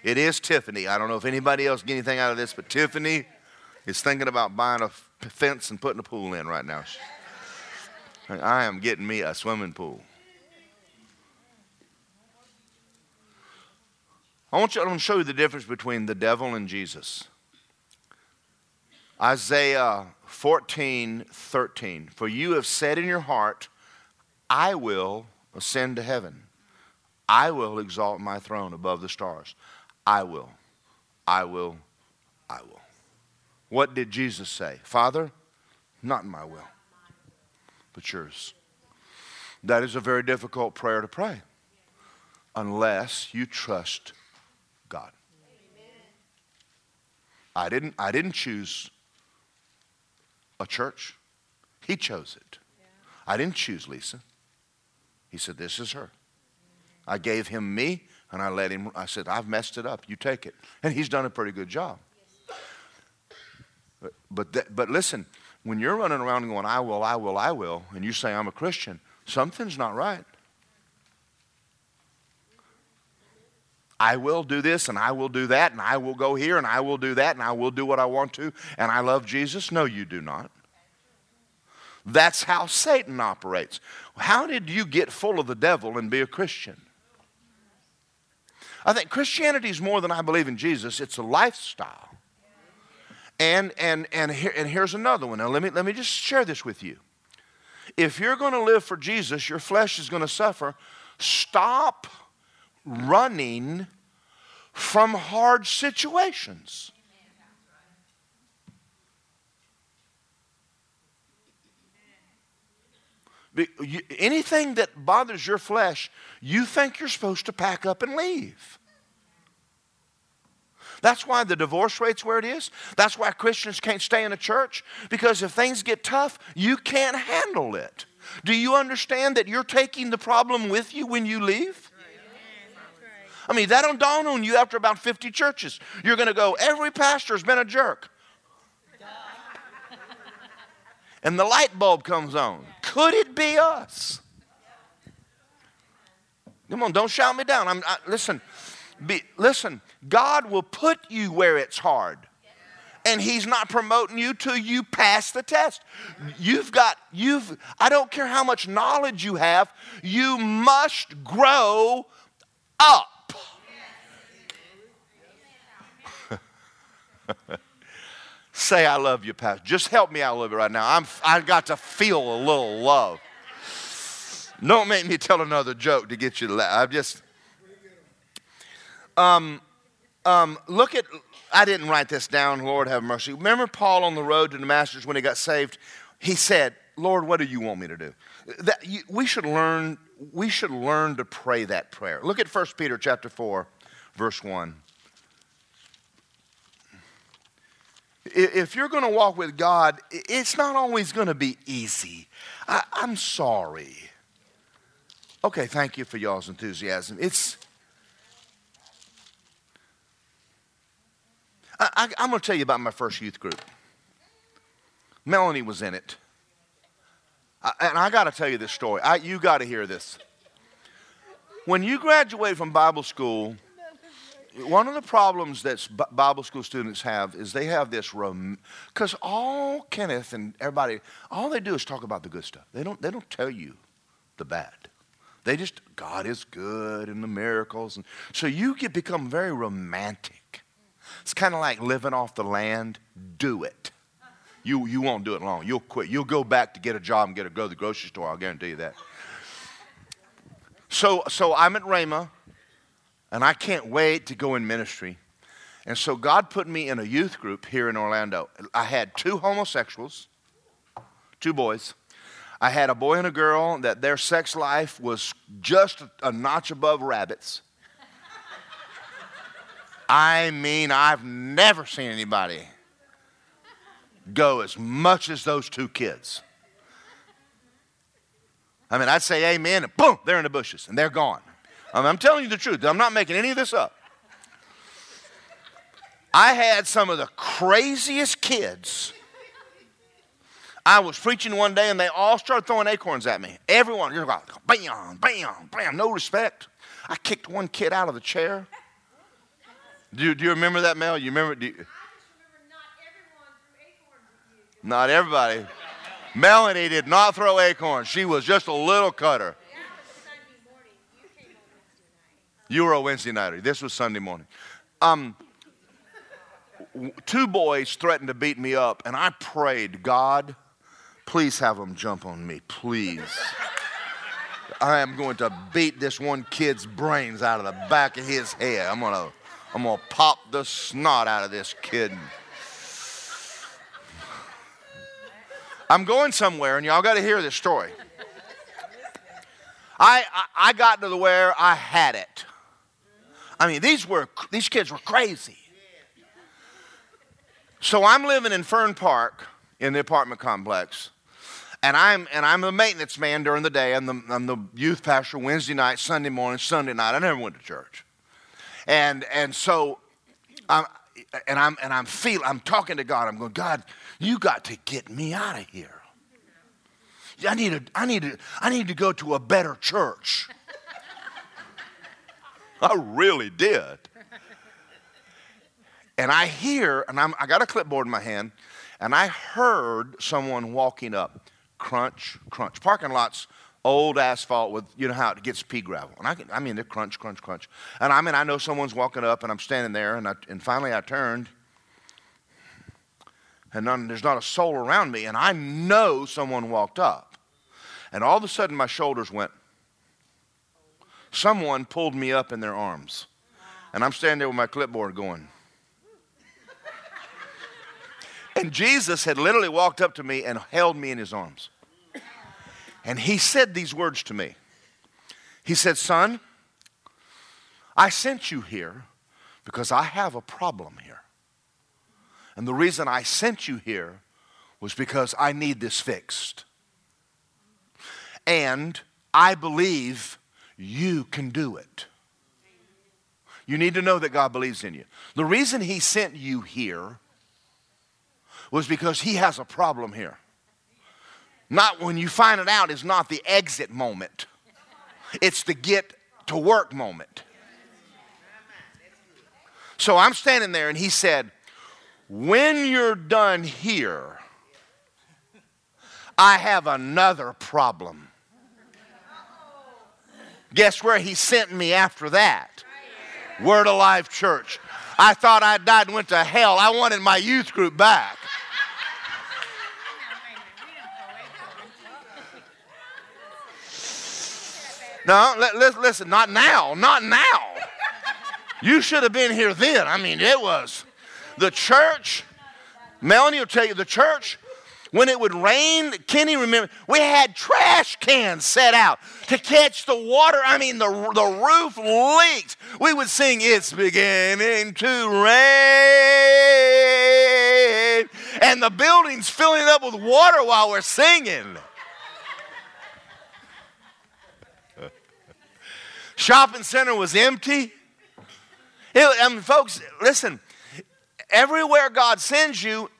It is Tiffany. I don't know if anybody else get anything out of this, but Tiffany is thinking about buying a fence and putting a pool in right now. I am getting me a swimming pool. I want you to show you the difference between the devil and Jesus. Isaiah 14, 13. For you have said in your heart, I will ascend to heaven. I will exalt my throne above the stars. I will. I will. I will. What did Jesus say? Father, not my will, but yours. That is a very difficult prayer to pray unless you trust God. I didn't, I didn't choose a church. He chose it. I didn't choose Lisa. He said, This is her. I gave him me and I let him, I said, I've messed it up. You take it. And he's done a pretty good job. But, but, but listen, when you're running around going, I will, I will, I will, and you say, I'm a Christian, something's not right. I will do this and I will do that and I will go here and I will do that and I will do what I want to and I love Jesus. No, you do not. That's how Satan operates. How did you get full of the devil and be a Christian? I think Christianity is more than I believe in Jesus, it's a lifestyle. And, and, and, here, and here's another one. Now, let me, let me just share this with you. If you're going to live for Jesus, your flesh is going to suffer. Stop running from hard situations. Anything that bothers your flesh, you think you're supposed to pack up and leave. That's why the divorce rate's where it is. That's why Christians can't stay in a church because if things get tough, you can't handle it. Do you understand that you're taking the problem with you when you leave? I mean, that don't dawn on you after about 50 churches. You're going to go, every pastor's been a jerk. and the light bulb comes on. Could it be us? Come on, don't shout me down. I'm, I, listen, be, listen, God will put you where it's hard. And he's not promoting you till you pass the test. You've got, you've, I don't care how much knowledge you have, you must grow up. Say, I love you, Pastor. Just help me out a little bit right now. I'm, I got to feel a little love. Don't make me tell another joke to get you to laugh. I'm just. Um, um, look at, I didn't write this down, Lord have mercy. Remember Paul on the road to Damascus when he got saved? He said, Lord, what do you want me to do? That, you, we, should learn, we should learn to pray that prayer. Look at 1 Peter chapter 4, verse 1. If you're going to walk with God, it's not always going to be easy. I, I'm sorry. Okay, thank you for y'all's enthusiasm. It's, I, am going to tell you about my first youth group. Melanie was in it. I, and I got to tell you this story. I, you got to hear this. When you graduate from Bible school, one of the problems that Bible school students have is they have this because all Kenneth and everybody, all they do is talk about the good stuff. They don't, they don't tell you the bad. They just, God is good and the miracles. And so you get become very romantic. It's kind of like living off the land. Do it. You, you won't do it long. You'll quit. You'll go back to get a job and get a, go to the grocery store. I'll guarantee you that. So, so I'm at Rhema, and I can't wait to go in ministry. And so God put me in a youth group here in Orlando. I had two homosexuals, two boys. I had a boy and a girl that their sex life was just a notch above rabbits. I mean, I've never seen anybody go as much as those two kids. I mean, I'd say amen, and boom, they're in the bushes and they're gone. I mean, I'm telling you the truth. I'm not making any of this up. I had some of the craziest kids. I was preaching one day and they all started throwing acorns at me. Everyone, just like, bam, bam, bam, no respect. I kicked one kid out of the chair. Do you, do you remember that, Mel? You remember? Do you, not everybody. Melanie did not throw acorns. She was just a little cutter. You were a Wednesday nighter. This was Sunday morning. Um, two boys threatened to beat me up, and I prayed, God, please have them jump on me, please. I am going to beat this one kid's brains out of the back of his head. I'm to I'm to pop the snot out of this kid. I'm going somewhere, and y'all got to hear this story. I, I, I got to the where I had it. I mean, these were these kids were crazy. So I'm living in Fern Park in the apartment complex, and I'm and I'm the maintenance man during the day. I'm the, I'm the youth pastor Wednesday night, Sunday morning, Sunday night. I never went to church. And, and so, I'm, and I'm, and I'm feeling, I'm talking to God. I'm going, God, you got to get me out of here. I need, to, I, need to, I need to go to a better church. I really did. And I hear, and I'm, I got a clipboard in my hand, and I heard someone walking up, crunch, crunch. Parking lots old asphalt with, you know how it gets pea gravel. And I, can, I mean, they're crunch, crunch, crunch. And I mean, I know someone's walking up and I'm standing there and, I, and finally I turned and none, there's not a soul around me and I know someone walked up. And all of a sudden my shoulders went. Someone pulled me up in their arms. And I'm standing there with my clipboard going. And Jesus had literally walked up to me and held me in his arms. And he said these words to me. He said, Son, I sent you here because I have a problem here. And the reason I sent you here was because I need this fixed. And I believe you can do it. You need to know that God believes in you. The reason He sent you here was because He has a problem here. Not when you find it out is not the exit moment. It's the get to work moment. So I'm standing there and he said, When you're done here, I have another problem. Guess where he sent me after that? Word Alive Church. I thought I died and went to hell. I wanted my youth group back. No, listen, not now, not now. You should have been here then. I mean, it was the church. Melanie will tell you the church when it would rain, Kenny remember, we had trash cans set out to catch the water. I mean, the, the roof leaked. We would sing, It's beginning to rain. And the building's filling up with water while we're singing. Shopping center was empty. It, I mean, folks, listen, everywhere God sends you,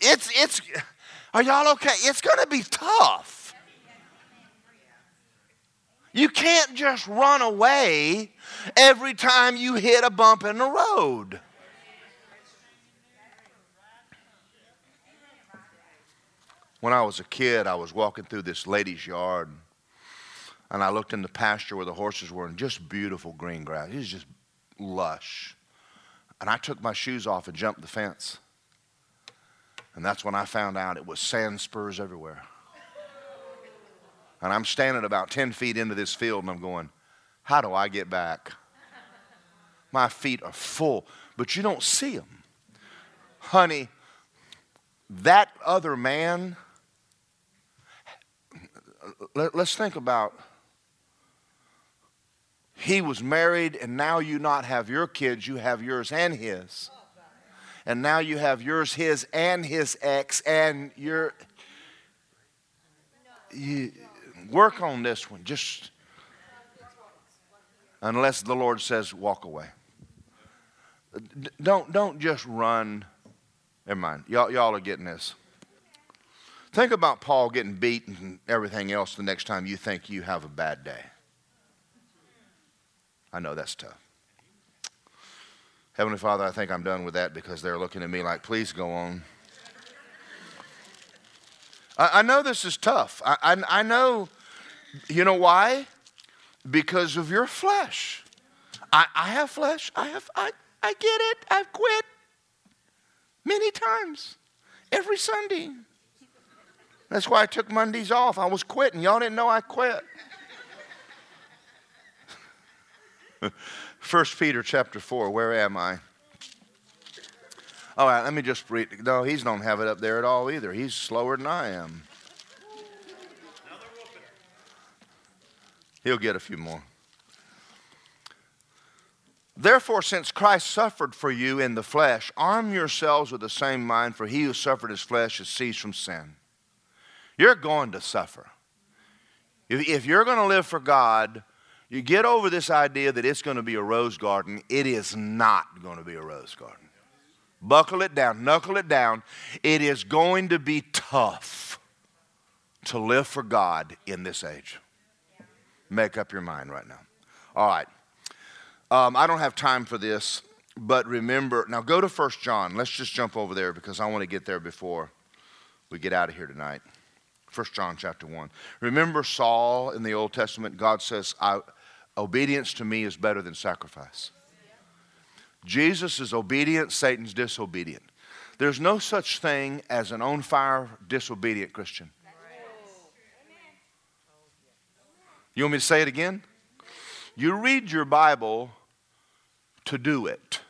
it's, it's, are y'all okay? It's going to be tough. You can't just run away every time you hit a bump in the road. When I was a kid, I was walking through this lady's yard and I looked in the pasture where the horses were and just beautiful green grass. It was just lush. And I took my shoes off and jumped the fence. And that's when I found out it was sand spurs everywhere. And I'm standing about 10 feet into this field and I'm going, How do I get back? My feet are full, but you don't see them. Honey, that other man, let, us think about he was married and now you not have your kids, you have yours and his and now you have yours, his, and his ex, and your. You work on this one. Just unless the Lord says, walk away. Don't, don't just run. Never mind. Y'all, y'all are getting this. Think about Paul getting beat and everything else the next time you think you have a bad day. I know that's tough. Heavenly Father, I think I'm done with that because they're looking at me like, please go on. I, I know this is tough. I, I, I know, you know why? Because of your flesh. I, I have flesh. I have, I, I get it. I've quit many times, every Sunday. That's why I took Mondays off. I was quitting. Y'all didn't know I quit. First Peter chapter 4, where am I? All right, let me just read. No, he's don't have it up there at all either. He's slower than I am. He'll get a few more. Therefore, since Christ suffered for you in the flesh, arm yourselves with the same mind, for he who suffered his flesh has ceased from sin. You're going to suffer. If you're going to live for God, you get over this idea that it's going to be a rose garden. It is not going to be a rose garden. Buckle it down, knuckle it down. It is going to be tough to live for God in this age. Make up your mind right now. All right. Um, I don't have time for this, but remember now go to First John. Let's just jump over there because I want to get there before we get out of here tonight. First John chapter 1. Remember Saul in the Old Testament? God says, I, Obedience to me is better than sacrifice. Jesus is obedient, Satan's disobedient. There's no such thing as an on fire, disobedient Christian. You want me to say it again? You read your Bible to do it.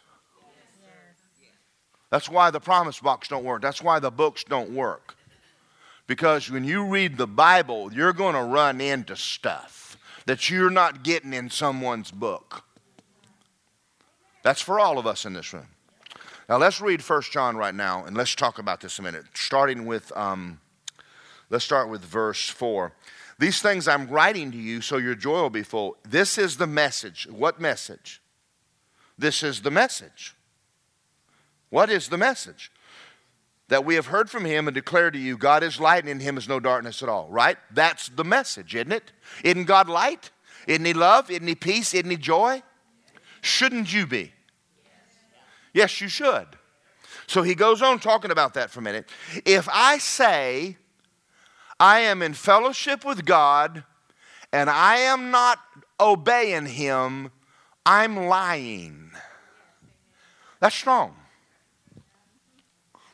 That's why the promise box don't work. That's why the books don't work. Because when you read the Bible, you're going to run into stuff that you're not getting in someone's book. That's for all of us in this room. Now let's read First John right now, and let's talk about this a minute. Starting with, um, let's start with verse four. These things I'm writing to you, so your joy will be full. This is the message. What message? This is the message. What is the message? That we have heard from him and declared to you, God is light and in him is no darkness at all, right? That's the message, isn't it? Isn't God light? Isn't He love? Isn't He peace? Isn't He joy? Shouldn't you be? Yes, you should. So he goes on talking about that for a minute. If I say I am in fellowship with God and I am not obeying Him, I'm lying. That's strong.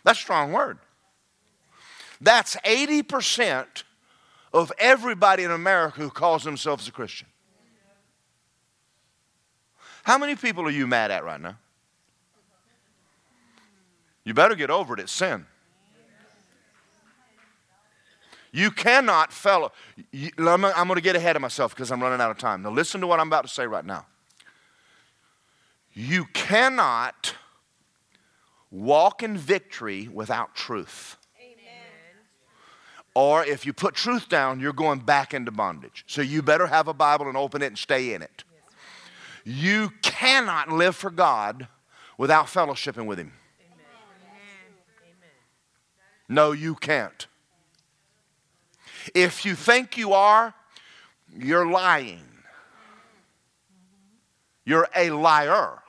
That's a strong word. That's 80% of everybody in America who calls themselves a Christian. How many people are you mad at right now? You better get over it. It's sin. You cannot, fellow. I'm going to get ahead of myself because I'm running out of time. Now, listen to what I'm about to say right now. You cannot walk in victory without truth. Or if you put truth down, you're going back into bondage. So you better have a Bible and open it and stay in it. You cannot live for God without fellowshipping with Him. No, you can't. If you think you are, you're lying. You're a liar.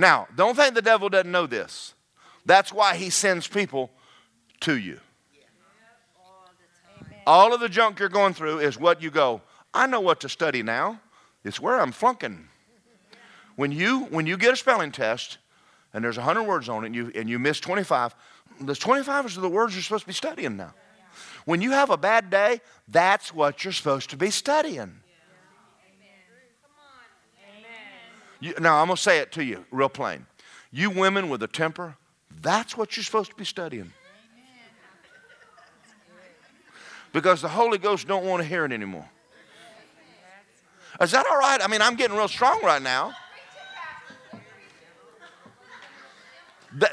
Now, don't think the devil doesn't know this. That's why he sends people to you. All of the junk you're going through is what you go, I know what to study now. It's where I'm flunking. When you, when you get a spelling test and there's 100 words on it and you, and you miss 25, those 25 are the words you're supposed to be studying now. When you have a bad day, that's what you're supposed to be studying. You, now, I'm going to say it to you real plain. You women with a temper, that's what you're supposed to be studying. Because the Holy Ghost don't want to hear it anymore. Is that all right? I mean, I'm getting real strong right now.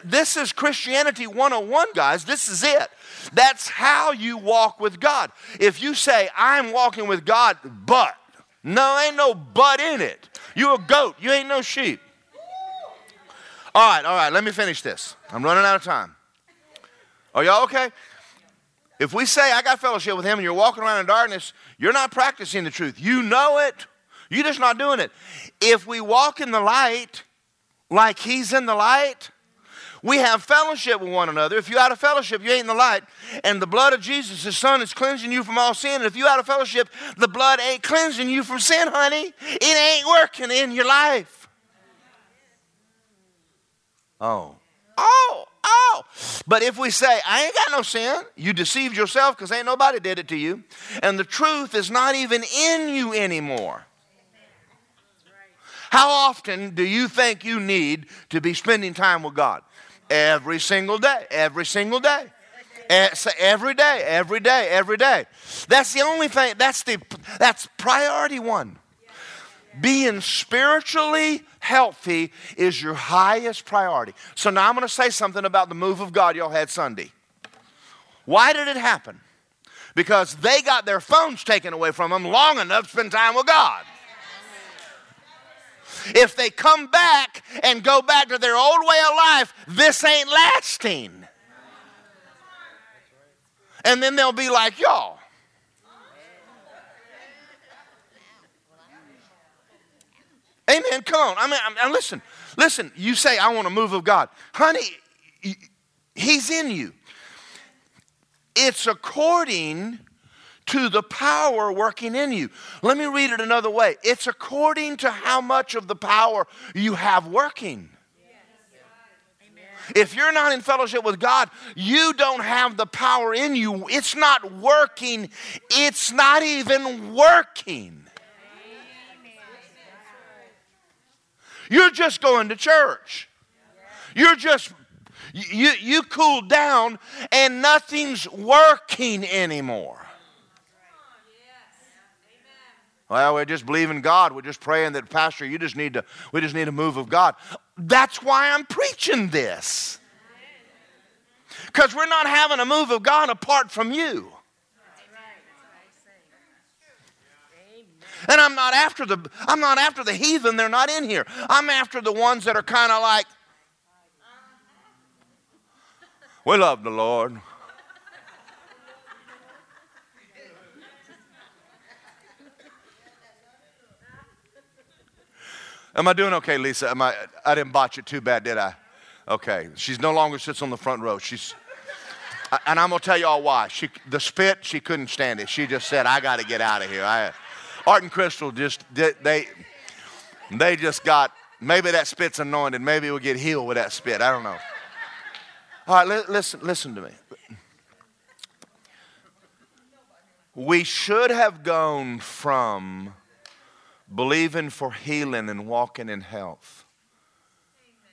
This is Christianity 101, guys. This is it. That's how you walk with God. If you say, I'm walking with God, but, no, ain't no but in it. You a goat, you ain't no sheep. All right, all right, let me finish this. I'm running out of time. Are y'all okay? If we say, I got fellowship with him, and you're walking around in darkness, you're not practicing the truth. You know it, you're just not doing it. If we walk in the light like he's in the light, we have fellowship with one another. If you're out of fellowship, you ain't in the light. And the blood of Jesus, his son, is cleansing you from all sin. And if you're out of fellowship, the blood ain't cleansing you from sin, honey. It ain't working in your life. Oh. Oh, oh. But if we say, I ain't got no sin, you deceived yourself because ain't nobody did it to you. And the truth is not even in you anymore. How often do you think you need to be spending time with God? Every single day, every single day. Eh, every day, every day, every day. That's the only thing, that's the that's priority one. Being spiritually healthy is your highest priority. So now I'm going to say something about the move of God y'all had Sunday. Why did it happen? Because they got their phones taken away from them long enough to spend time with God. If they come back and go back to their old way of life, this ain't lasting. And then they'll be like, y'all. Amen. Come on. I mean, I listen. Listen. You say, I want a move of God. Honey, He's in you. It's according to the power working in you. Let me read it another way it's according to how much of the power you have working. If you're not in fellowship with God, you don't have the power in you. It's not working. It's not even working. You're just going to church. You're just, you, you cool down and nothing's working anymore. Well, we're just believing God. We're just praying that, Pastor, you just need to, we just need a move of God. That's why I'm preaching this. Because we're not having a move of God apart from you. And I'm not after the I'm not after the heathen, they're not in here. I'm after the ones that are kind of like we love the Lord. Am I doing okay, Lisa? Am I, I didn't botch it too bad, did I? Okay. She's no longer sits on the front row. She's, and I'm going to tell y'all why. She, the spit, she couldn't stand it. She just said, I got to get out of here. I, Art and Crystal just, they, they just got, maybe that spit's anointed. Maybe we'll get healed with that spit. I don't know. All right, li- listen, listen to me. We should have gone from believing for healing and walking in health.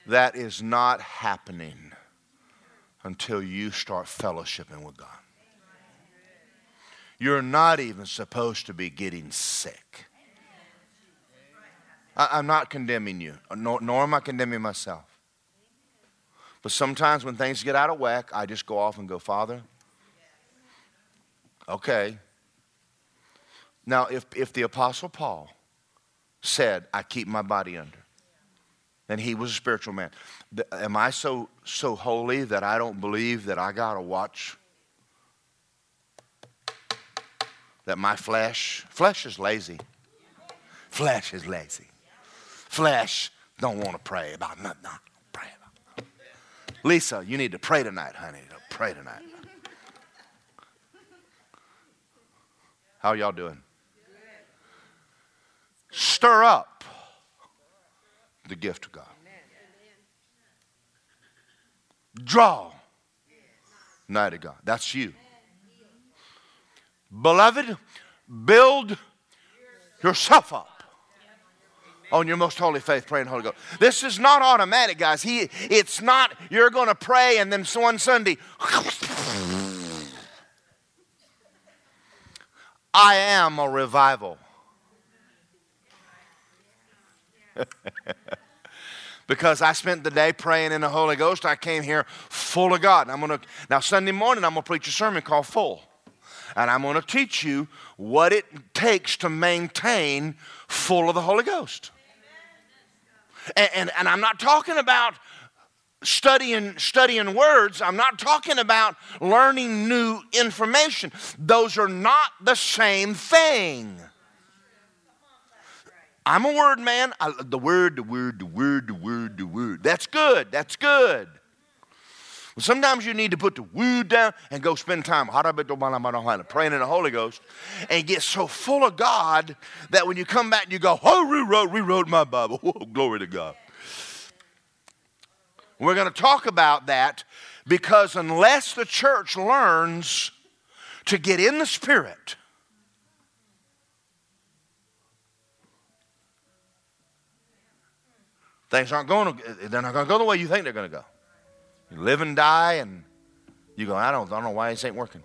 That is not happening until you start fellowshipping with God. You're not even supposed to be getting sick. I, am not condemning you, nor, nor am I condemning myself. But sometimes when things get out of whack, I just go off and go, Father, okay. Now, if, if the Apostle Paul said, I keep my body under, and he was a spiritual man, am I so, so holy that I don't believe that I got to watch that my flesh, flesh is lazy. Flesh is lazy. Flesh don't want to pray about nothing. Pray about. Lisa, you need to pray tonight, honey. Pray tonight. How y'all doing? Stir up the gift of God. Draw nigh to God. That's you. Beloved, build yourself up on your most holy faith, praying Holy Ghost. This is not automatic, guys. He, it's not you're going to pray and then one Sunday. I am a revival. because I spent the day praying in the Holy Ghost, I came here full of God. I'm gonna now Sunday morning I'm gonna preach a sermon called Full. And I'm gonna teach you what it takes to maintain full of the Holy Ghost. And, and, and I'm not talking about studying studying words i'm not talking about learning new information those are not the same thing i'm a word man I, the word the word the word the word the word that's good that's good sometimes you need to put the word down and go spend time praying in the Holy Ghost and get so full of God that when you come back you go, oh, rewrote, rewrote my Bible. Oh, glory to God. We're going to talk about that because unless the church learns to get in the Spirit, things aren't going to, they're not going to go the way you think they're going to go. You live and die, and you go, I don't, I don't know why this ain't working.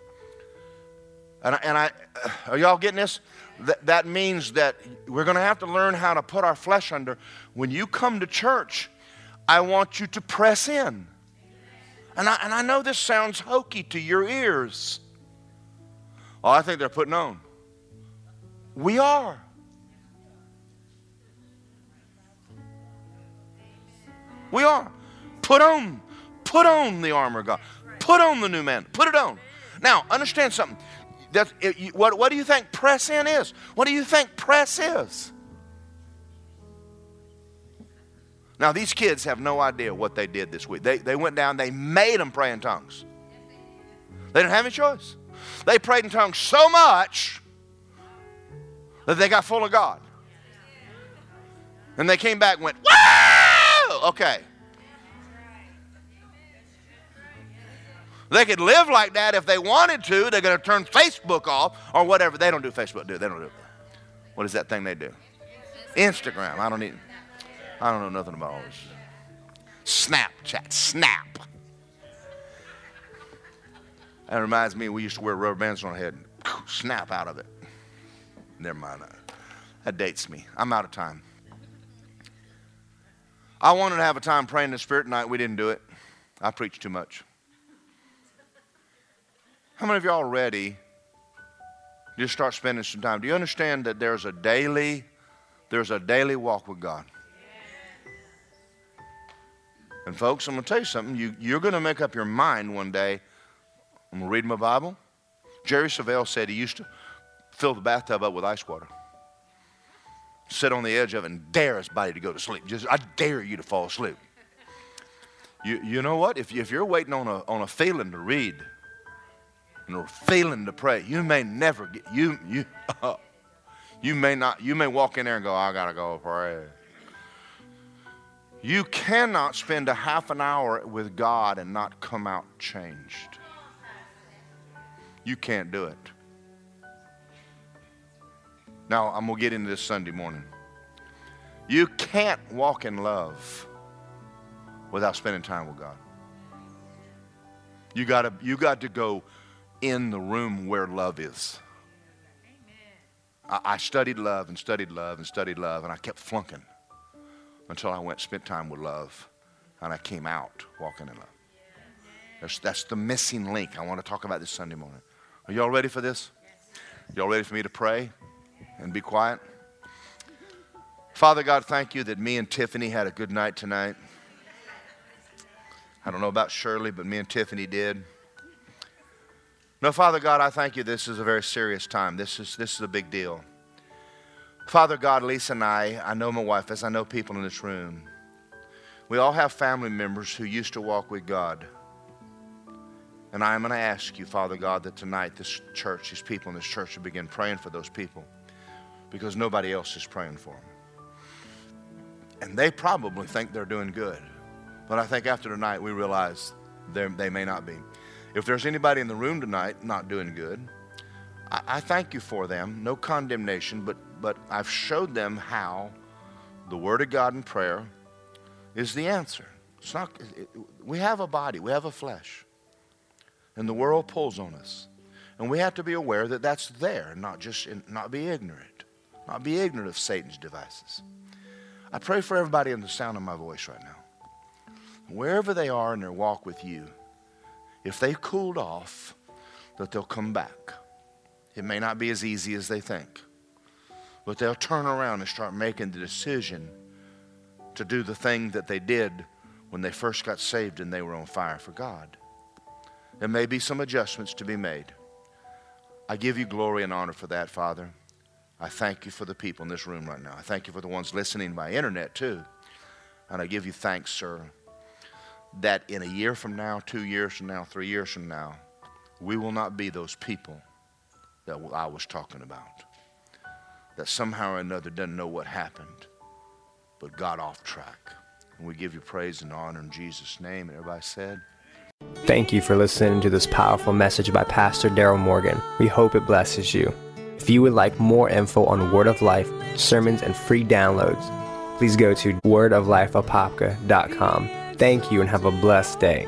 And, and I, are y'all getting this? That, that means that we're going to have to learn how to put our flesh under. When you come to church, I want you to press in. And I, and I know this sounds hokey to your ears. Oh, I think they're putting on. We are. We are. Put on. Put on the armor of God. Put on the new man. Put it on. Now, understand something. That, it, what, what do you think press in is? What do you think press is? Now, these kids have no idea what they did this week. They, they went down, they made them pray in tongues. They didn't have any choice. They prayed in tongues so much that they got full of God. And they came back and went, Okay. They could live like that if they wanted to. They're going to turn Facebook off or whatever. They don't do Facebook, do they? Don't do. What is that thing they do? Instagram. I don't need. I don't know nothing about all this. Snapchat, snap. That reminds me, we used to wear rubber bands on our head. Snap out of it. Never mind. That dates me. I'm out of time. I wanted to have a time praying in the Spirit tonight. We didn't do it. I preached too much. How many of y'all ready? Just start spending some time. Do you understand that there's a daily, there's a daily walk with God? And folks, I'm going to tell you something. You, you're going to make up your mind one day. I'm going to read my Bible. Jerry Savelle said he used to fill the bathtub up with ice water, sit on the edge of it, and dare his body to go to sleep. Just, I dare you to fall asleep. You, you know what? If, you, if you're waiting on a, on a feeling to read and a feeling to pray, you may never get, you, you, uh, you may not, you may walk in there and go, I got to go pray. You cannot spend a half an hour with God and not come out changed. You can't do it. Now, I'm going to get into this Sunday morning. You can't walk in love without spending time with God. You got to you got to go in the room where love is. I, I studied love and studied love and studied love, and I kept flunking until I went spent time with love, and I came out walking in love. That's, that's the missing link I want to talk about this Sunday morning. Are y'all ready for this? Y'all ready for me to pray and be quiet? Father God, thank you that me and Tiffany had a good night tonight. I don't know about Shirley, but me and Tiffany did. No, Father God, I thank you. This is a very serious time. This is, this is a big deal. Father God, Lisa and I, I know my wife, as I know people in this room, we all have family members who used to walk with God. And I am going to ask you, Father God, that tonight this church, these people in this church, will begin praying for those people because nobody else is praying for them. And they probably think they're doing good. But I think after tonight, we realize they may not be. If there's anybody in the room tonight not doing good, I, I thank you for them. No condemnation, but, but I've showed them how the Word of God and prayer is the answer. It's not, it, we have a body, we have a flesh and the world pulls on us. And we have to be aware that that's there, not just in, not be ignorant, not be ignorant of Satan's devices. I pray for everybody in the sound of my voice right now. Wherever they are in their walk with you, if they've cooled off, that they'll come back. It may not be as easy as they think, but they'll turn around and start making the decision to do the thing that they did when they first got saved and they were on fire for God. There may be some adjustments to be made. I give you glory and honor for that, Father. I thank you for the people in this room right now. I thank you for the ones listening by internet, too. And I give you thanks, sir, that in a year from now, two years from now, three years from now, we will not be those people that I was talking about. That somehow or another doesn't know what happened, but got off track. And we give you praise and honor in Jesus' name. And everybody said, Thank you for listening to this powerful message by Pastor Daryl Morgan. We hope it blesses you. If you would like more info on Word of Life, sermons, and free downloads, please go to wordoflifeapopka.com. Thank you and have a blessed day.